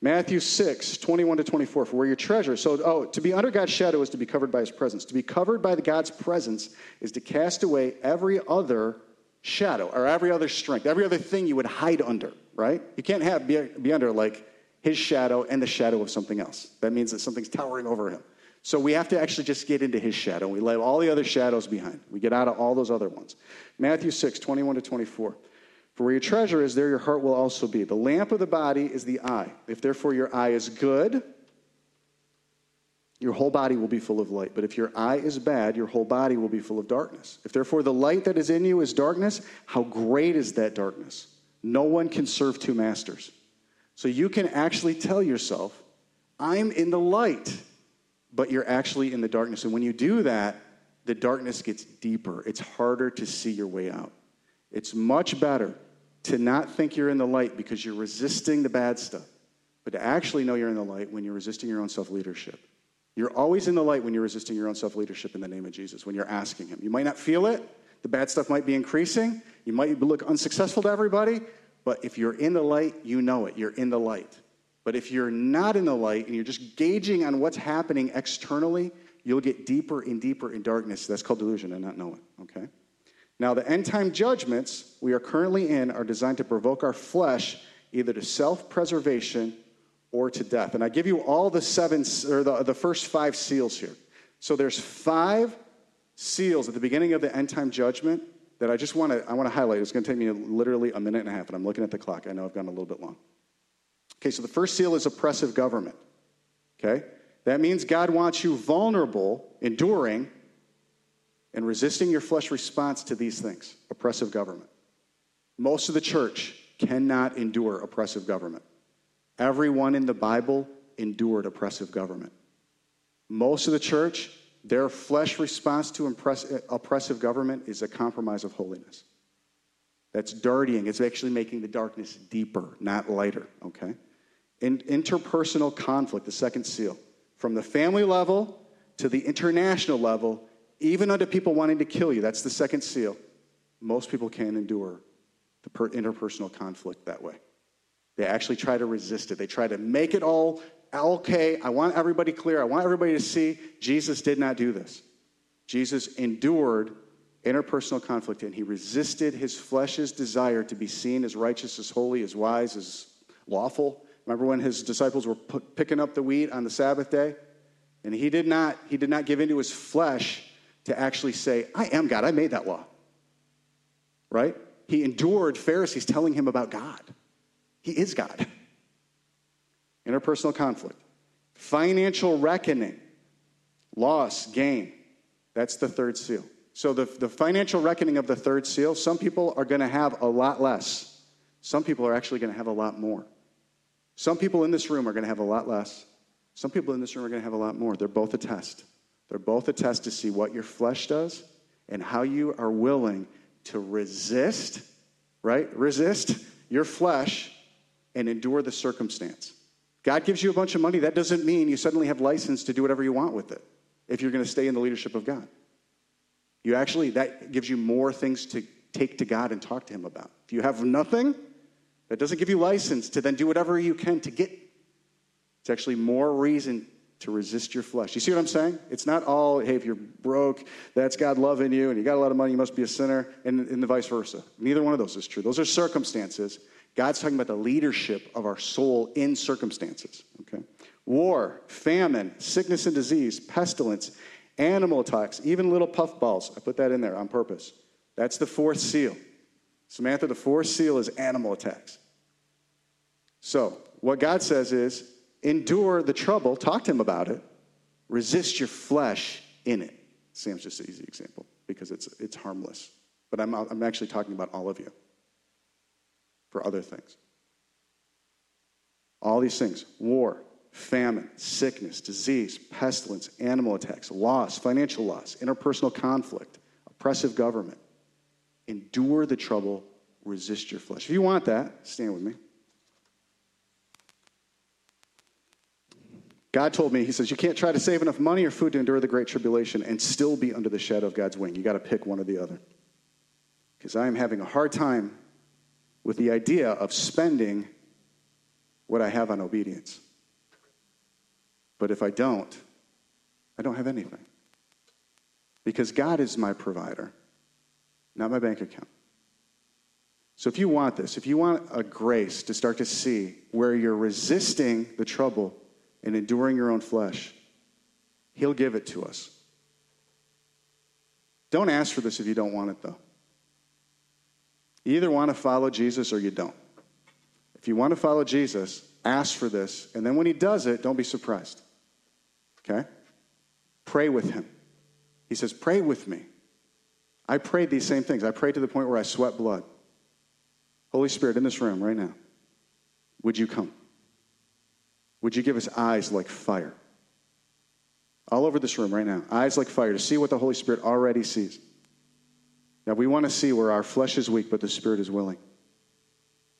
Matthew 6, 21 to 24, for where your treasure. So, oh, to be under God's shadow is to be covered by his presence. To be covered by the God's presence is to cast away every other shadow or every other strength, every other thing you would hide under, right? You can't have be, be under like his shadow and the shadow of something else. That means that something's towering over him. So we have to actually just get into his shadow. We leave all the other shadows behind. We get out of all those other ones. Matthew 6, 21 to 24. For where your treasure is, there your heart will also be. The lamp of the body is the eye. If therefore your eye is good, your whole body will be full of light. But if your eye is bad, your whole body will be full of darkness. If therefore the light that is in you is darkness, how great is that darkness? No one can serve two masters. So you can actually tell yourself, I'm in the light, but you're actually in the darkness. And when you do that, the darkness gets deeper. It's harder to see your way out. It's much better to not think you're in the light because you're resisting the bad stuff, but to actually know you're in the light when you're resisting your own self leadership. You're always in the light when you're resisting your own self leadership in the name of Jesus, when you're asking Him. You might not feel it, the bad stuff might be increasing, you might look unsuccessful to everybody, but if you're in the light, you know it. You're in the light. But if you're not in the light and you're just gauging on what's happening externally, you'll get deeper and deeper in darkness. That's called delusion and not knowing, okay? Now, the end time judgments we are currently in are designed to provoke our flesh either to self preservation or to death. And I give you all the seven, or the, the first five seals here. So there's five seals at the beginning of the end time judgment that I just want to I want to highlight. It's going to take me literally a minute and a half, and I'm looking at the clock. I know I've gone a little bit long. Okay, so the first seal is oppressive government. Okay? That means God wants you vulnerable, enduring, and resisting your flesh response to these things oppressive government. Most of the church cannot endure oppressive government. Everyone in the Bible endured oppressive government. Most of the church, their flesh response to oppressive government is a compromise of holiness. That's dirtying. It's actually making the darkness deeper, not lighter, okay? In, interpersonal conflict, the second seal. From the family level to the international level, even unto people wanting to kill you. That's the second seal. Most people can't endure the per- interpersonal conflict that way. They actually try to resist it. They try to make it all okay. I want everybody clear. I want everybody to see Jesus did not do this. Jesus endured interpersonal conflict and he resisted his flesh's desire to be seen as righteous, as holy, as wise, as lawful. Remember when his disciples were picking up the wheat on the Sabbath day? And he did not, he did not give into his flesh to actually say, I am God. I made that law. Right? He endured Pharisees telling him about God. He is God. Interpersonal conflict. Financial reckoning. Loss, gain. That's the third seal. So, the, the financial reckoning of the third seal, some people are going to have a lot less. Some people are actually going to have a lot more. Some people in this room are going to have a lot less. Some people in this room are going to have a lot more. They're both a test. They're both a test to see what your flesh does and how you are willing to resist, right? Resist your flesh and endure the circumstance. God gives you a bunch of money. That doesn't mean you suddenly have license to do whatever you want with it if you're going to stay in the leadership of God. You actually, that gives you more things to take to God and talk to Him about. If you have nothing, that doesn't give you license to then do whatever you can to get. It's actually more reason to resist your flesh. You see what I'm saying? It's not all, hey, if you're broke, that's God loving you, and you got a lot of money, you must be a sinner, and, and the vice versa. Neither one of those is true. Those are circumstances. God's talking about the leadership of our soul in circumstances. Okay? War, famine, sickness and disease, pestilence, animal attacks, even little puffballs. I put that in there on purpose. That's the fourth seal. Samantha, the fourth seal is animal attacks. So, what God says is endure the trouble, talk to him about it, resist your flesh in it. Sam's just an easy example because it's, it's harmless. But I'm, I'm actually talking about all of you for other things. All these things war, famine, sickness, disease, pestilence, animal attacks, loss, financial loss, interpersonal conflict, oppressive government. Endure the trouble, resist your flesh. If you want that, stand with me. God told me, He says, you can't try to save enough money or food to endure the great tribulation and still be under the shadow of God's wing. You got to pick one or the other. Because I am having a hard time with the idea of spending what I have on obedience. But if I don't, I don't have anything. Because God is my provider, not my bank account. So if you want this, if you want a grace to start to see where you're resisting the trouble and enduring your own flesh, He'll give it to us. Don't ask for this if you don't want it, though. You either want to follow Jesus or you don't. If you want to follow Jesus, ask for this, and then when He does it, don't be surprised. Okay? Pray with Him. He says, Pray with me. I prayed these same things. I prayed to the point where I sweat blood. Holy Spirit, in this room right now, would you come? Would you give us eyes like fire? All over this room right now, eyes like fire to see what the Holy Spirit already sees. Now, we want to see where our flesh is weak, but the Spirit is willing.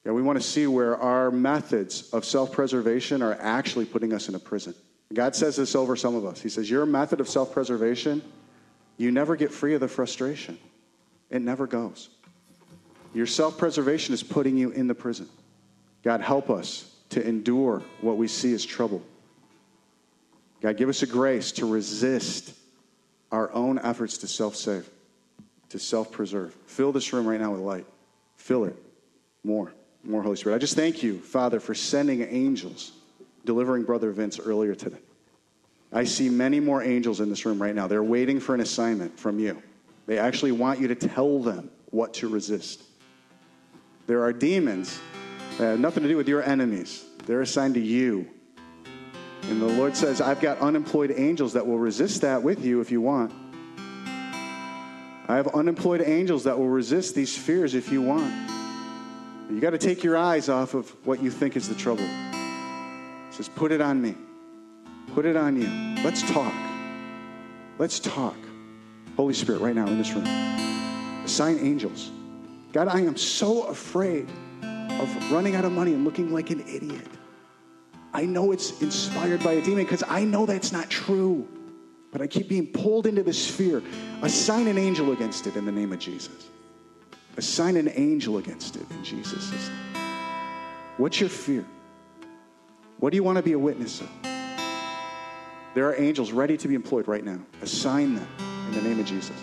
Yeah, we want to see where our methods of self preservation are actually putting us in a prison. God says this over some of us. He says, Your method of self preservation, you never get free of the frustration, it never goes. Your self preservation is putting you in the prison. God, help us to endure what we see as trouble. God, give us a grace to resist our own efforts to self save, to self preserve. Fill this room right now with light. Fill it more, more, Holy Spirit. I just thank you, Father, for sending angels delivering Brother Vince earlier today. I see many more angels in this room right now. They're waiting for an assignment from you. They actually want you to tell them what to resist. There are demons have nothing to do with your enemies, they're assigned to you. And the Lord says, I've got unemployed angels that will resist that with you if you want. I have unemployed angels that will resist these fears if you want. You got to take your eyes off of what you think is the trouble. He says, Put it on me. Put it on you. Let's talk. Let's talk. Holy Spirit, right now in this room. Assign angels. God, I am so afraid of running out of money and looking like an idiot. I know it's inspired by a demon because I know that's not true. But I keep being pulled into this fear. Assign an angel against it in the name of Jesus. Assign an angel against it in Jesus' name. What's your fear? What do you want to be a witness of? There are angels ready to be employed right now. Assign them in the name of Jesus.